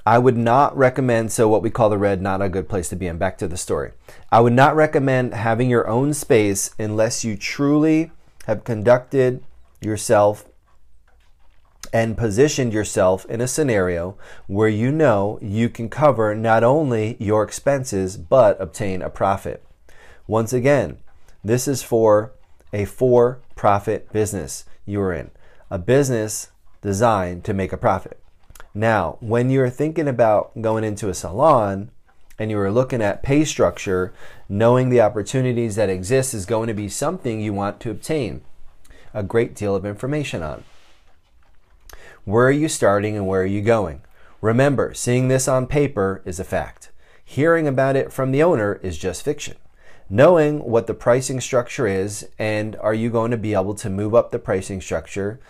I would not recommend, so what we call the red, not a good place to be in. Back to the story. I would not recommend having your own space unless you truly have conducted yourself and positioned yourself in a scenario where you know you can cover not only your expenses but obtain a profit. Once again, this is for a for profit business you are in, a business designed to make a profit. Now, when you're thinking about going into a salon and you are looking at pay structure, knowing the opportunities that exist is going to be something you want to obtain a great deal of information on. Where are you starting and where are you going? Remember, seeing this on paper is a fact. Hearing about it from the owner is just fiction knowing what the pricing structure is and are you going to be able to move up the pricing structure?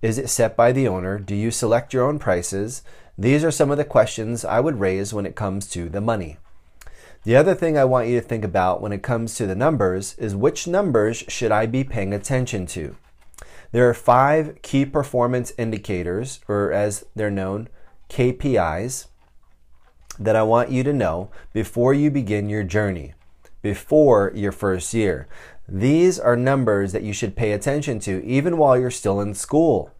Is it set by the owner? Do you select your own prices? These are some of the questions I would raise when it comes to the money. The other thing I want you to think about when it comes to the numbers is which numbers should I be paying attention to? There are five key performance indicators, or as they're known, KPIs, that I want you to know before you begin your journey before your first year. These are numbers that you should pay attention to even while you're still in school.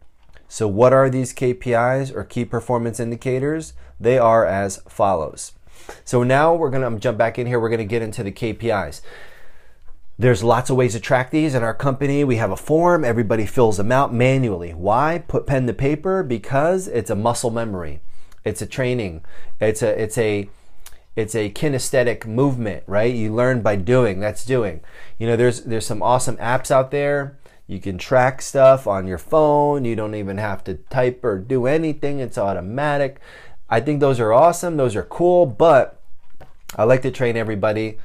So, what are these KPIs or key performance indicators? They are as follows. So, now we're going to jump back in here. We're going to get into the KPIs. There's lots of ways to track these in our company. We have a form, everybody fills them out manually. Why? Put pen to paper because it's a muscle memory. It's a training. It's a it's a it's a kinesthetic movement, right? You learn by doing. That's doing. You know, there's there's some awesome apps out there. You can track stuff on your phone. You don't even have to type or do anything. It's automatic. I think those are awesome. Those are cool, but I like to train everybody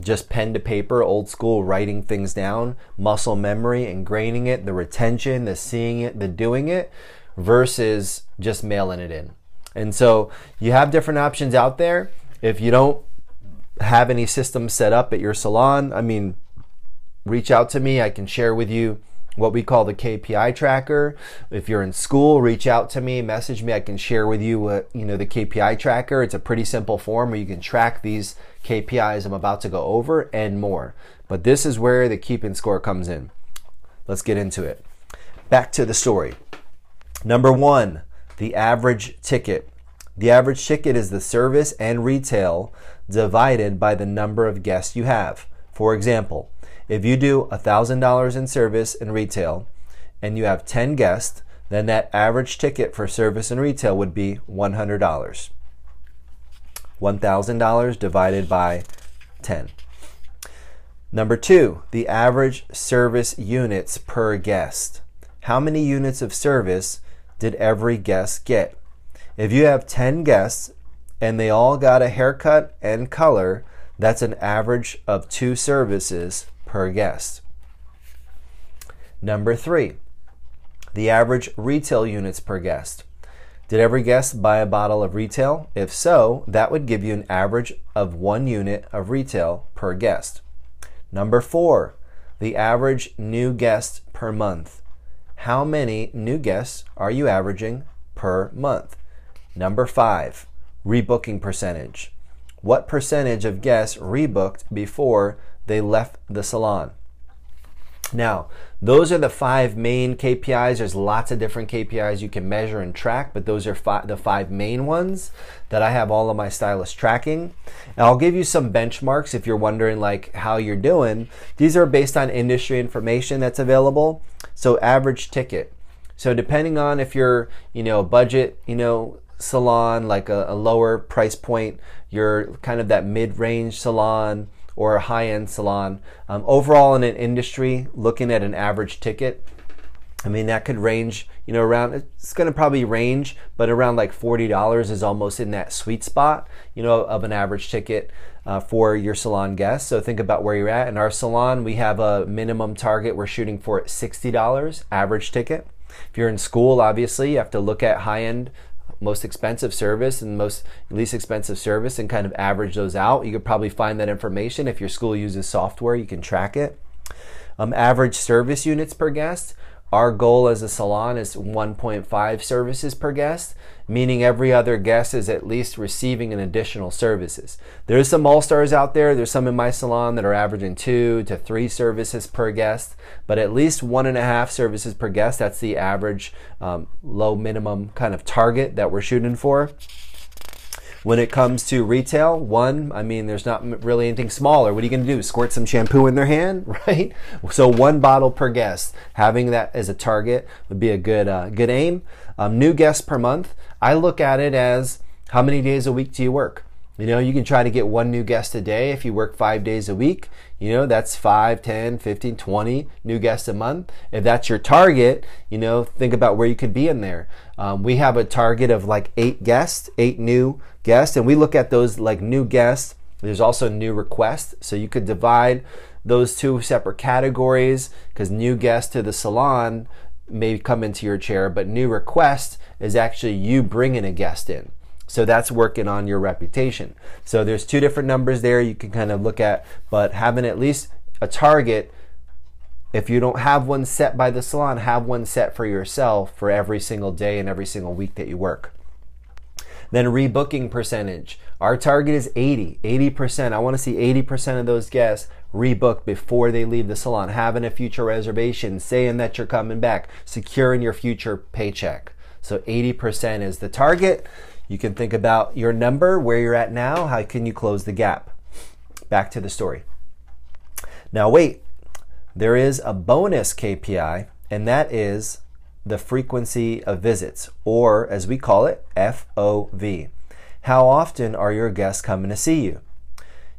just pen to paper, old school, writing things down, muscle memory, ingraining it, the retention, the seeing it, the doing it, versus just mailing it in. And so you have different options out there. If you don't have any systems set up at your salon, I mean, reach out to me. I can share with you what we call the KPI tracker. If you're in school, reach out to me, message me. I can share with you what, you know, the KPI tracker. It's a pretty simple form where you can track these KPIs I'm about to go over and more. But this is where the keeping score comes in. Let's get into it. Back to the story. Number one, the average ticket. The average ticket is the service and retail divided by the number of guests you have. For example, if you do $1,000 in service and retail and you have 10 guests, then that average ticket for service and retail would be $100. $1,000 divided by 10. Number two, the average service units per guest. How many units of service did every guest get? If you have 10 guests and they all got a haircut and color, that's an average of two services per guest. Number three, the average retail units per guest. Did every guest buy a bottle of retail? If so, that would give you an average of one unit of retail per guest. Number four, the average new guest per month. How many new guests are you averaging per month? Number five, rebooking percentage. What percentage of guests rebooked before they left the salon. Now, those are the five main KPIs. There's lots of different KPIs you can measure and track, but those are fi- the five main ones that I have all of my stylists tracking. And I'll give you some benchmarks if you're wondering like how you're doing. These are based on industry information that's available. So average ticket. So depending on if you're, you know, budget, you know, salon, like a, a lower price point, you're kind of that mid-range salon, or a high end salon. Um, overall, in an industry, looking at an average ticket, I mean, that could range, you know, around, it's going to probably range, but around like $40 is almost in that sweet spot, you know, of an average ticket uh, for your salon guests. So think about where you're at. In our salon, we have a minimum target we're shooting for at $60 average ticket. If you're in school, obviously, you have to look at high end most expensive service and most least expensive service and kind of average those out. You could probably find that information if your school uses software, you can track it. Um, average service units per guest. Our goal as a salon is 1.5 services per guest, meaning every other guest is at least receiving an additional services. There's some all stars out there. There's some in my salon that are averaging two to three services per guest, but at least one and a half services per guest. That's the average um, low minimum kind of target that we're shooting for. When it comes to retail, one, I mean, there's not really anything smaller. What are you going to do? Squirt some shampoo in their hand, right? So one bottle per guest. Having that as a target would be a good uh, good aim. Um, new guests per month. I look at it as how many days a week do you work? You know, you can try to get one new guest a day if you work five days a week. You know, that's 5, 10, 15, 20 new guests a month. If that's your target, you know, think about where you could be in there. Um, we have a target of like eight guests, eight new guests, and we look at those like new guests. There's also new requests. So you could divide those two separate categories because new guests to the salon may come into your chair, but new request is actually you bringing a guest in. So that's working on your reputation. So there's two different numbers there you can kind of look at, but having at least a target if you don't have one set by the salon, have one set for yourself for every single day and every single week that you work. Then rebooking percentage. Our target is 80. 80%. I want to see 80% of those guests rebook before they leave the salon, having a future reservation, saying that you're coming back, securing your future paycheck. So 80% is the target. You can think about your number, where you're at now, how can you close the gap? Back to the story. Now, wait, there is a bonus KPI, and that is the frequency of visits, or as we call it, FOV. How often are your guests coming to see you?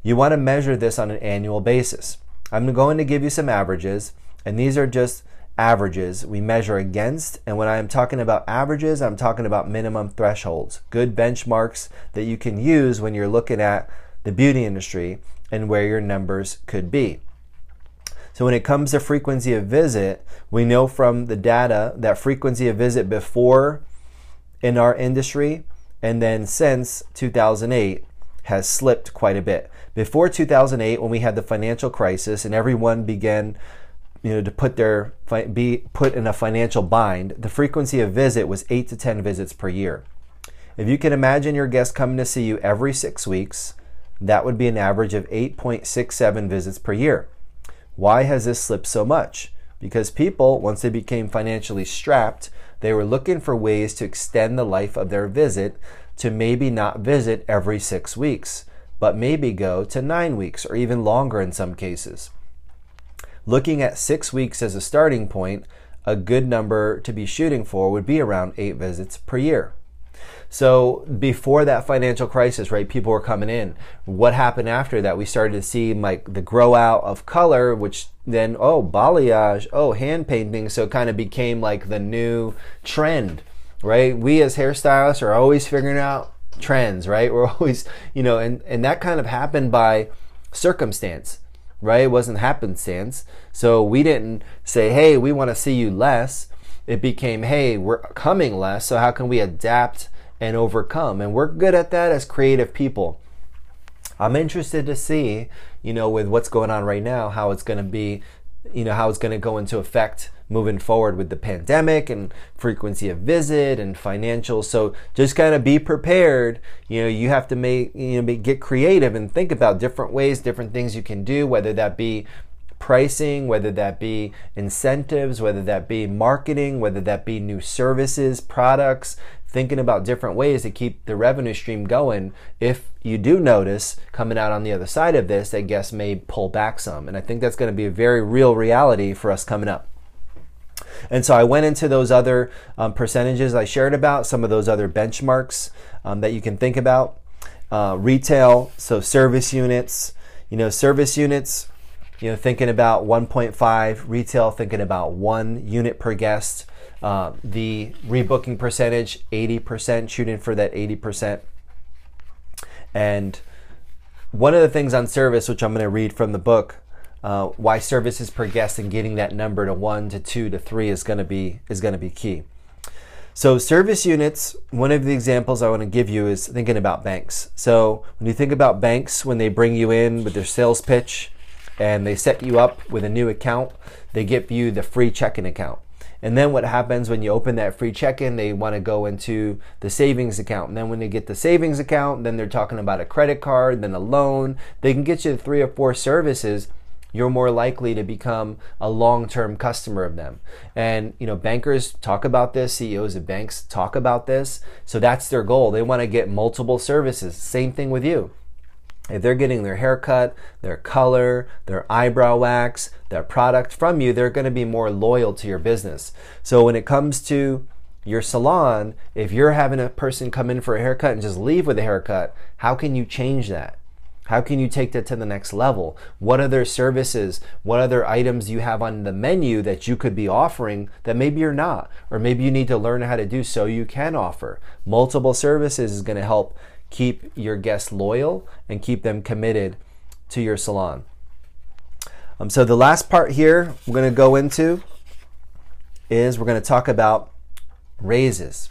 You want to measure this on an annual basis. I'm going to give you some averages, and these are just averages we measure against. And when I'm talking about averages, I'm talking about minimum thresholds, good benchmarks that you can use when you're looking at the beauty industry and where your numbers could be. So when it comes to frequency of visit, we know from the data that frequency of visit before in our industry and then since 2008 has slipped quite a bit. Before 2008 when we had the financial crisis and everyone began you know to put their be put in a financial bind, the frequency of visit was 8 to 10 visits per year. If you can imagine your guest coming to see you every 6 weeks, that would be an average of 8.67 visits per year. Why has this slipped so much? Because people, once they became financially strapped, they were looking for ways to extend the life of their visit to maybe not visit every six weeks, but maybe go to nine weeks or even longer in some cases. Looking at six weeks as a starting point, a good number to be shooting for would be around eight visits per year. So before that financial crisis, right, people were coming in. What happened after that? We started to see like the grow out of color, which then oh balayage, oh hand painting. So it kind of became like the new trend, right? We as hairstylists are always figuring out trends, right? We're always, you know, and and that kind of happened by circumstance right? It wasn't happenstance. So we didn't say, hey, we want to see you less. It became, hey, we're coming less. So how can we adapt and overcome. And we're good at that as creative people. I'm interested to see, you know, with what's going on right now, how it's going to be, you know, how it's going to go into effect moving forward with the pandemic and frequency of visit and financials. So just kind of be prepared. You know, you have to make, you know, get creative and think about different ways, different things you can do, whether that be pricing, whether that be incentives, whether that be marketing, whether that be new services, products, thinking about different ways to keep the revenue stream going if you do notice coming out on the other side of this that guests may pull back some. And I think that's going to be a very real reality for us coming up. And so I went into those other um, percentages I shared about, some of those other benchmarks um, that you can think about. Uh, retail, so service units, you know, service units, you know, thinking about 1.5, retail, thinking about one unit per guest. Uh, the rebooking percentage, 80%, shooting for that 80%. And one of the things on service, which I'm going to read from the book, uh, why services per guest and getting that number to one to two to three is going to be is going to be key. So service units, one of the examples I want to give you is thinking about banks. So when you think about banks, when they bring you in with their sales pitch and they set you up with a new account, they give you the free checking account. And then what happens when you open that free check-in, they want to go into the savings account. And then when they get the savings account, then they're talking about a credit card, then a loan. They can get you three or four services you're more likely to become a long-term customer of them. And you know, bankers talk about this, CEOs of banks talk about this. So that's their goal. They want to get multiple services. Same thing with you. If they're getting their haircut, their color, their eyebrow wax, their product from you, they're going to be more loyal to your business. So when it comes to your salon, if you're having a person come in for a haircut and just leave with a haircut, how can you change that? How can you take that to the next level? What other services, what other items you have on the menu that you could be offering that maybe you're not, or maybe you need to learn how to do so you can offer? Multiple services is going to help keep your guests loyal and keep them committed to your salon. Um, so, the last part here we're going to go into is we're going to talk about raises.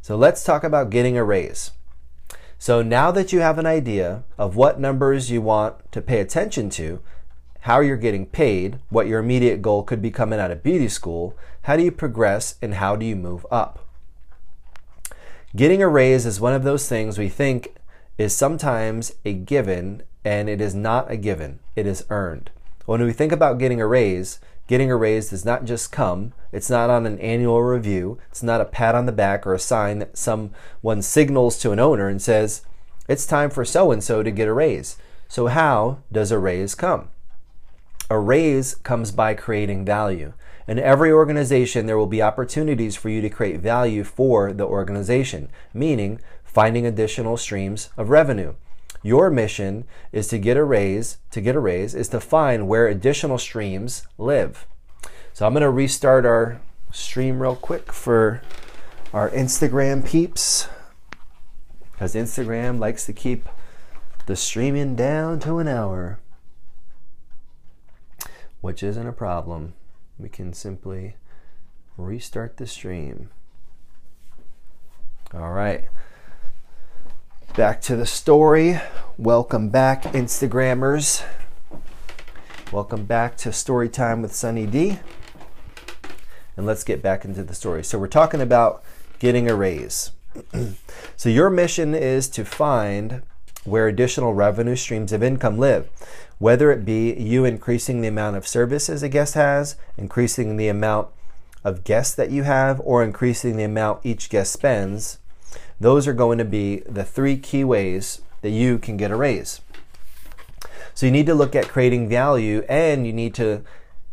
So, let's talk about getting a raise. So, now that you have an idea of what numbers you want to pay attention to, how you're getting paid, what your immediate goal could be coming out of beauty school, how do you progress, and how do you move up? Getting a raise is one of those things we think is sometimes a given, and it is not a given, it is earned. When we think about getting a raise, getting a raise does not just come, it's not on an annual review, it's not a pat on the back or a sign that someone signals to an owner and says, it's time for so and so to get a raise. So, how does a raise come? A raise comes by creating value. In every organization, there will be opportunities for you to create value for the organization, meaning finding additional streams of revenue. Your mission is to get a raise, to get a raise is to find where additional streams live. So I'm going to restart our stream real quick for our Instagram peeps because Instagram likes to keep the streaming down to an hour, which isn't a problem. We can simply restart the stream. All right. Back to the story. Welcome back, Instagrammers. Welcome back to Story Time with Sunny D. And let's get back into the story. So, we're talking about getting a raise. so, your mission is to find where additional revenue streams of income live, whether it be you increasing the amount of services a guest has, increasing the amount of guests that you have, or increasing the amount each guest spends. Those are going to be the three key ways that you can get a raise. So you need to look at creating value and you need to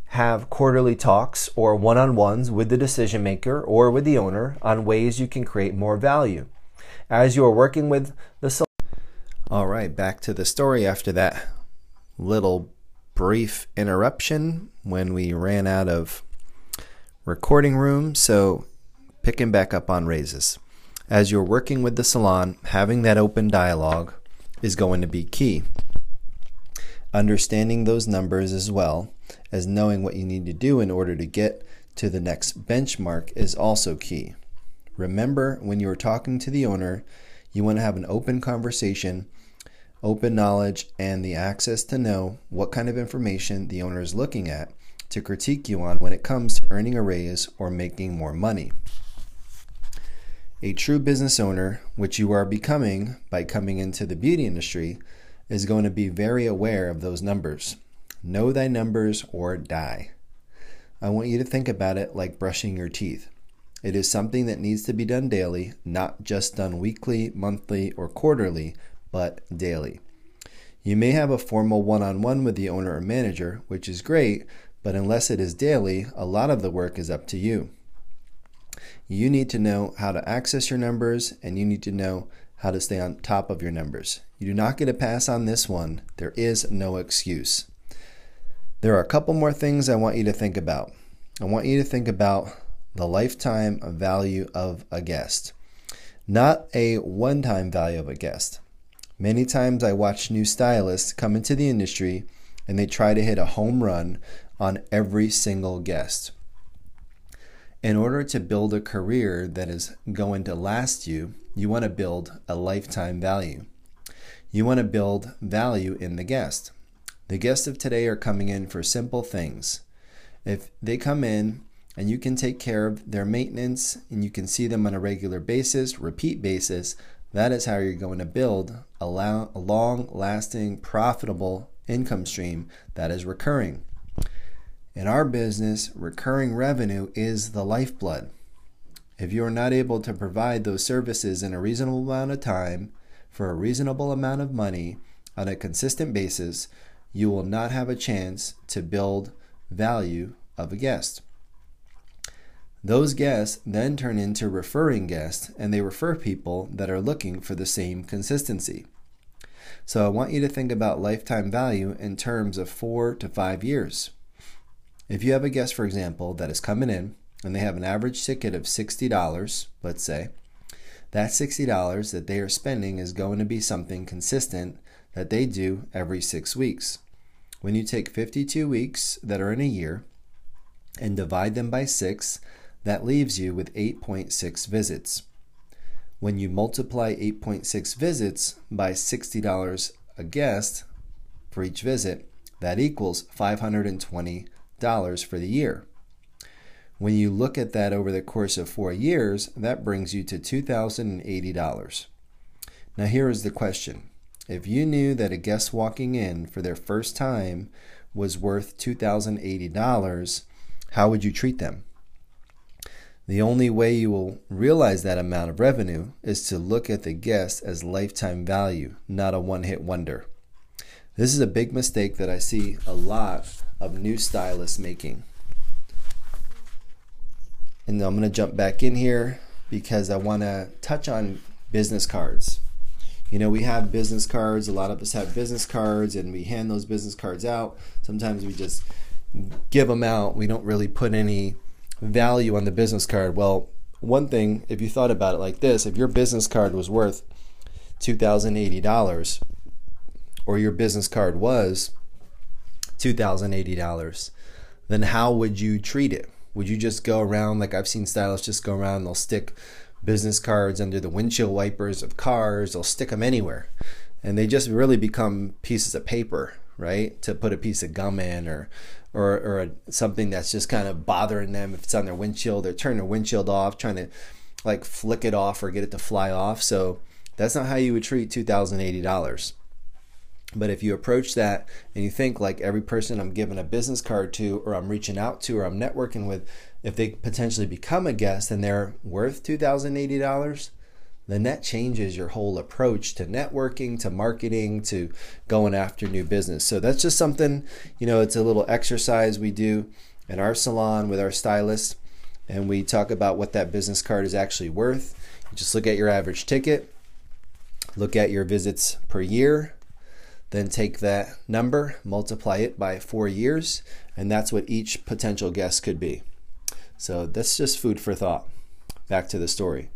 have quarterly talks or one on ones with the decision maker or with the owner on ways you can create more value. As you are working with the all right, back to the story after that little brief interruption when we ran out of recording room. So, picking back up on raises. As you're working with the salon, having that open dialogue is going to be key. Understanding those numbers as well as knowing what you need to do in order to get to the next benchmark is also key. Remember, when you are talking to the owner, you want to have an open conversation, open knowledge, and the access to know what kind of information the owner is looking at to critique you on when it comes to earning a raise or making more money. A true business owner, which you are becoming by coming into the beauty industry, is going to be very aware of those numbers. Know thy numbers or die. I want you to think about it like brushing your teeth. It is something that needs to be done daily, not just done weekly, monthly, or quarterly, but daily. You may have a formal one on one with the owner or manager, which is great, but unless it is daily, a lot of the work is up to you. You need to know how to access your numbers and you need to know how to stay on top of your numbers. You do not get a pass on this one. There is no excuse. There are a couple more things I want you to think about. I want you to think about the lifetime value of a guest, not a one time value of a guest. Many times I watch new stylists come into the industry and they try to hit a home run on every single guest. In order to build a career that is going to last you, you want to build a lifetime value. You want to build value in the guest. The guests of today are coming in for simple things. If they come in and you can take care of their maintenance and you can see them on a regular basis, repeat basis, that is how you're going to build a long lasting, profitable income stream that is recurring. In our business, recurring revenue is the lifeblood. If you are not able to provide those services in a reasonable amount of time for a reasonable amount of money on a consistent basis, you will not have a chance to build value of a guest. Those guests then turn into referring guests and they refer people that are looking for the same consistency. So I want you to think about lifetime value in terms of four to five years. If you have a guest, for example, that is coming in and they have an average ticket of $60, let's say, that $60 that they are spending is going to be something consistent that they do every six weeks. When you take 52 weeks that are in a year and divide them by six, that leaves you with 8.6 visits. When you multiply 8.6 visits by $60 a guest for each visit, that equals $520 for the year. When you look at that over the course of four years, that brings you to $2,080. Now, here is the question if you knew that a guest walking in for their first time was worth $2,080, how would you treat them? The only way you will realize that amount of revenue is to look at the guest as lifetime value, not a one hit wonder. This is a big mistake that I see a lot of new stylists making. and I'm going to jump back in here because I want to touch on business cards. You know, we have business cards. A lot of us have business cards and we hand those business cards out. Sometimes we just give them out. We don't really put any value on the business card. Well, one thing, if you thought about it like this, if your business card was worth $2,080 or your business card was $2,080, then how would you treat it? Would you just go around like I've seen stylists just go around, they'll stick business cards under the windshield wipers of cars, they'll stick them anywhere. And they just really become pieces of paper, right? To put a piece of gum in or or, or a, something that's just kind of bothering them if it's on their windshield, they're turning their windshield off, trying to like flick it off or get it to fly off. So that's not how you would treat $2,080. But if you approach that and you think like every person I'm giving a business card to, or I'm reaching out to, or I'm networking with, if they potentially become a guest and they're worth $2,080, then that changes your whole approach to networking, to marketing, to going after new business. So that's just something, you know, it's a little exercise we do in our salon with our stylist. And we talk about what that business card is actually worth. You just look at your average ticket, look at your visits per year, then take that number, multiply it by four years, and that's what each potential guest could be. So that's just food for thought. Back to the story.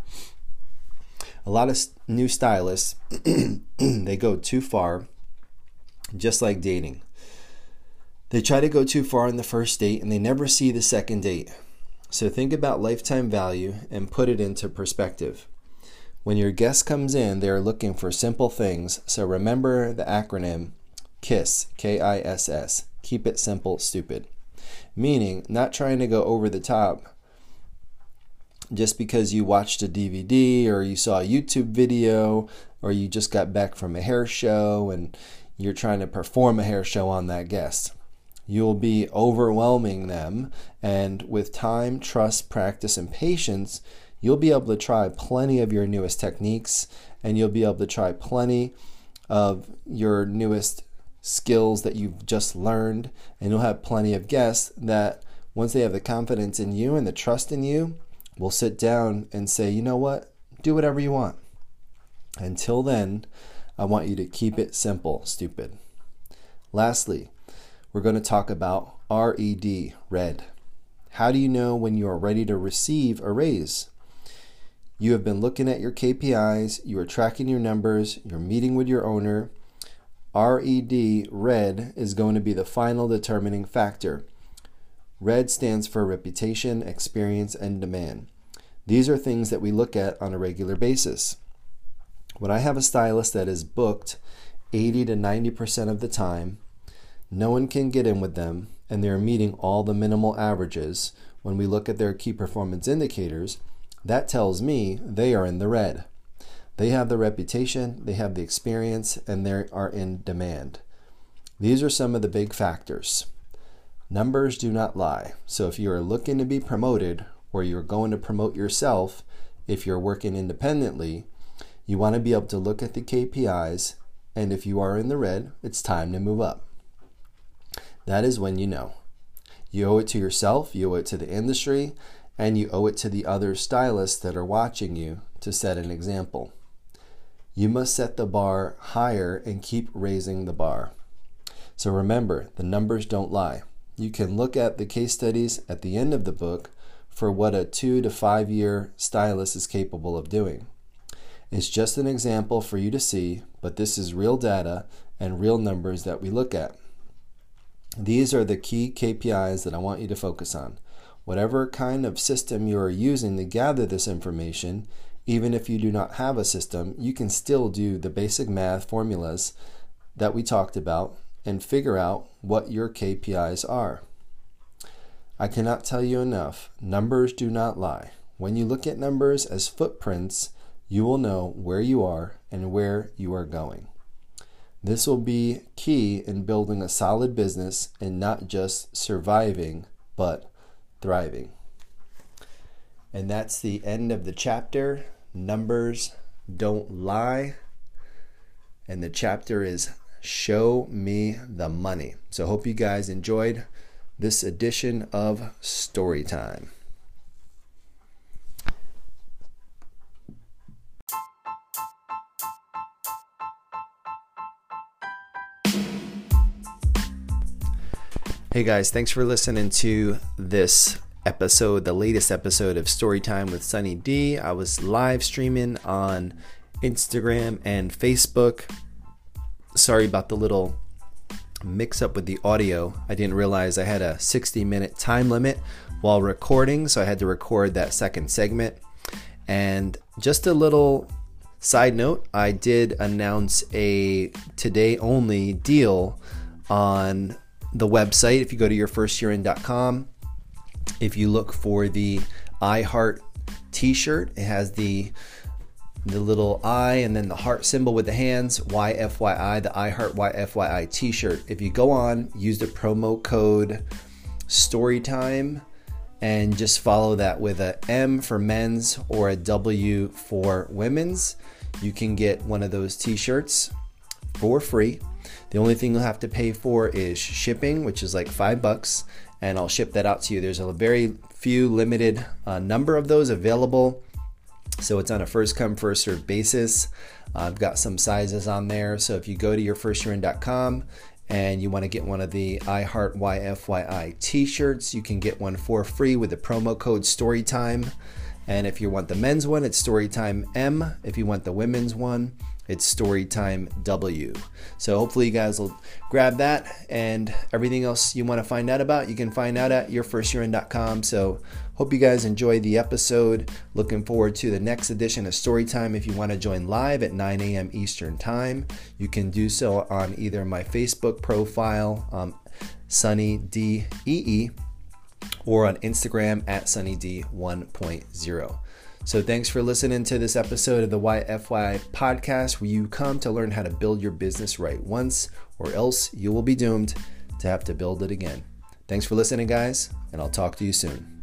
A lot of new stylists, they go too far, just like dating. They try to go too far in the first date and they never see the second date. So think about lifetime value and put it into perspective. When your guest comes in, they are looking for simple things, so remember the acronym KISS, K I S S. Keep it simple, stupid. Meaning, not trying to go over the top just because you watched a DVD or you saw a YouTube video or you just got back from a hair show and you're trying to perform a hair show on that guest. You'll be overwhelming them, and with time, trust, practice, and patience, you'll be able to try plenty of your newest techniques and you'll be able to try plenty of your newest skills that you've just learned and you'll have plenty of guests that once they have the confidence in you and the trust in you will sit down and say you know what? Do whatever you want. Until then i want you to keep it simple stupid. Lastly we're going to talk about red red. How do you know when you are ready to receive a raise? You have been looking at your KPIs, you are tracking your numbers, you're meeting with your owner. RED, red, is going to be the final determining factor. Red stands for reputation, experience, and demand. These are things that we look at on a regular basis. When I have a stylist that is booked 80 to 90% of the time, no one can get in with them, and they're meeting all the minimal averages when we look at their key performance indicators that tells me they are in the red. They have the reputation, they have the experience, and they are in demand. These are some of the big factors. Numbers do not lie. So if you are looking to be promoted or you're going to promote yourself, if you're working independently, you want to be able to look at the KPIs, and if you are in the red, it's time to move up. That is when you know. You owe it to yourself, you owe it to the industry, and you owe it to the other stylists that are watching you to set an example. You must set the bar higher and keep raising the bar. So remember, the numbers don't lie. You can look at the case studies at the end of the book for what a two to five year stylist is capable of doing. It's just an example for you to see, but this is real data and real numbers that we look at. These are the key KPIs that I want you to focus on. Whatever kind of system you are using to gather this information, even if you do not have a system, you can still do the basic math formulas that we talked about and figure out what your KPIs are. I cannot tell you enough, numbers do not lie. When you look at numbers as footprints, you will know where you are and where you are going. This will be key in building a solid business and not just surviving, but thriving. And that's the end of the chapter. Numbers don't lie. And the chapter is Show Me the Money. So, hope you guys enjoyed this edition of Story Time. Hey guys, thanks for listening to this episode, the latest episode of Storytime with Sunny D. I was live streaming on Instagram and Facebook. Sorry about the little mix up with the audio. I didn't realize I had a 60 minute time limit while recording, so I had to record that second segment. And just a little side note I did announce a today only deal on the website. If you go to yourfirstyearin.com, if you look for the iHeart t shirt, it has the the little I and then the heart symbol with the hands, YFYI, the I Heart YFYI t shirt. If you go on, use the promo code STORYTIME and just follow that with a M for men's or a W for women's. You can get one of those t shirts for free. The only thing you'll have to pay for is shipping, which is like five bucks, and I'll ship that out to you. There's a very few limited uh, number of those available, so it's on a first come, first served basis. I've got some sizes on there, so if you go to yourfirstyearin.com and you want to get one of the I Heart YFYI t-shirts, you can get one for free with the promo code STORYTIME. And if you want the men's one, it's Storytime M. If you want the women's one, it's Storytime W. So hopefully you guys will grab that and everything else you want to find out about, you can find out at yourfirstyearin.com. So hope you guys enjoyed the episode. Looking forward to the next edition of Storytime. If you want to join live at 9 a.m. Eastern Time, you can do so on either my Facebook profile, um, Sunny D E E, or on Instagram at SunnyD1.0. So thanks for listening to this episode of the YFY podcast where you come to learn how to build your business right once or else you will be doomed to have to build it again. Thanks for listening, guys, and I'll talk to you soon.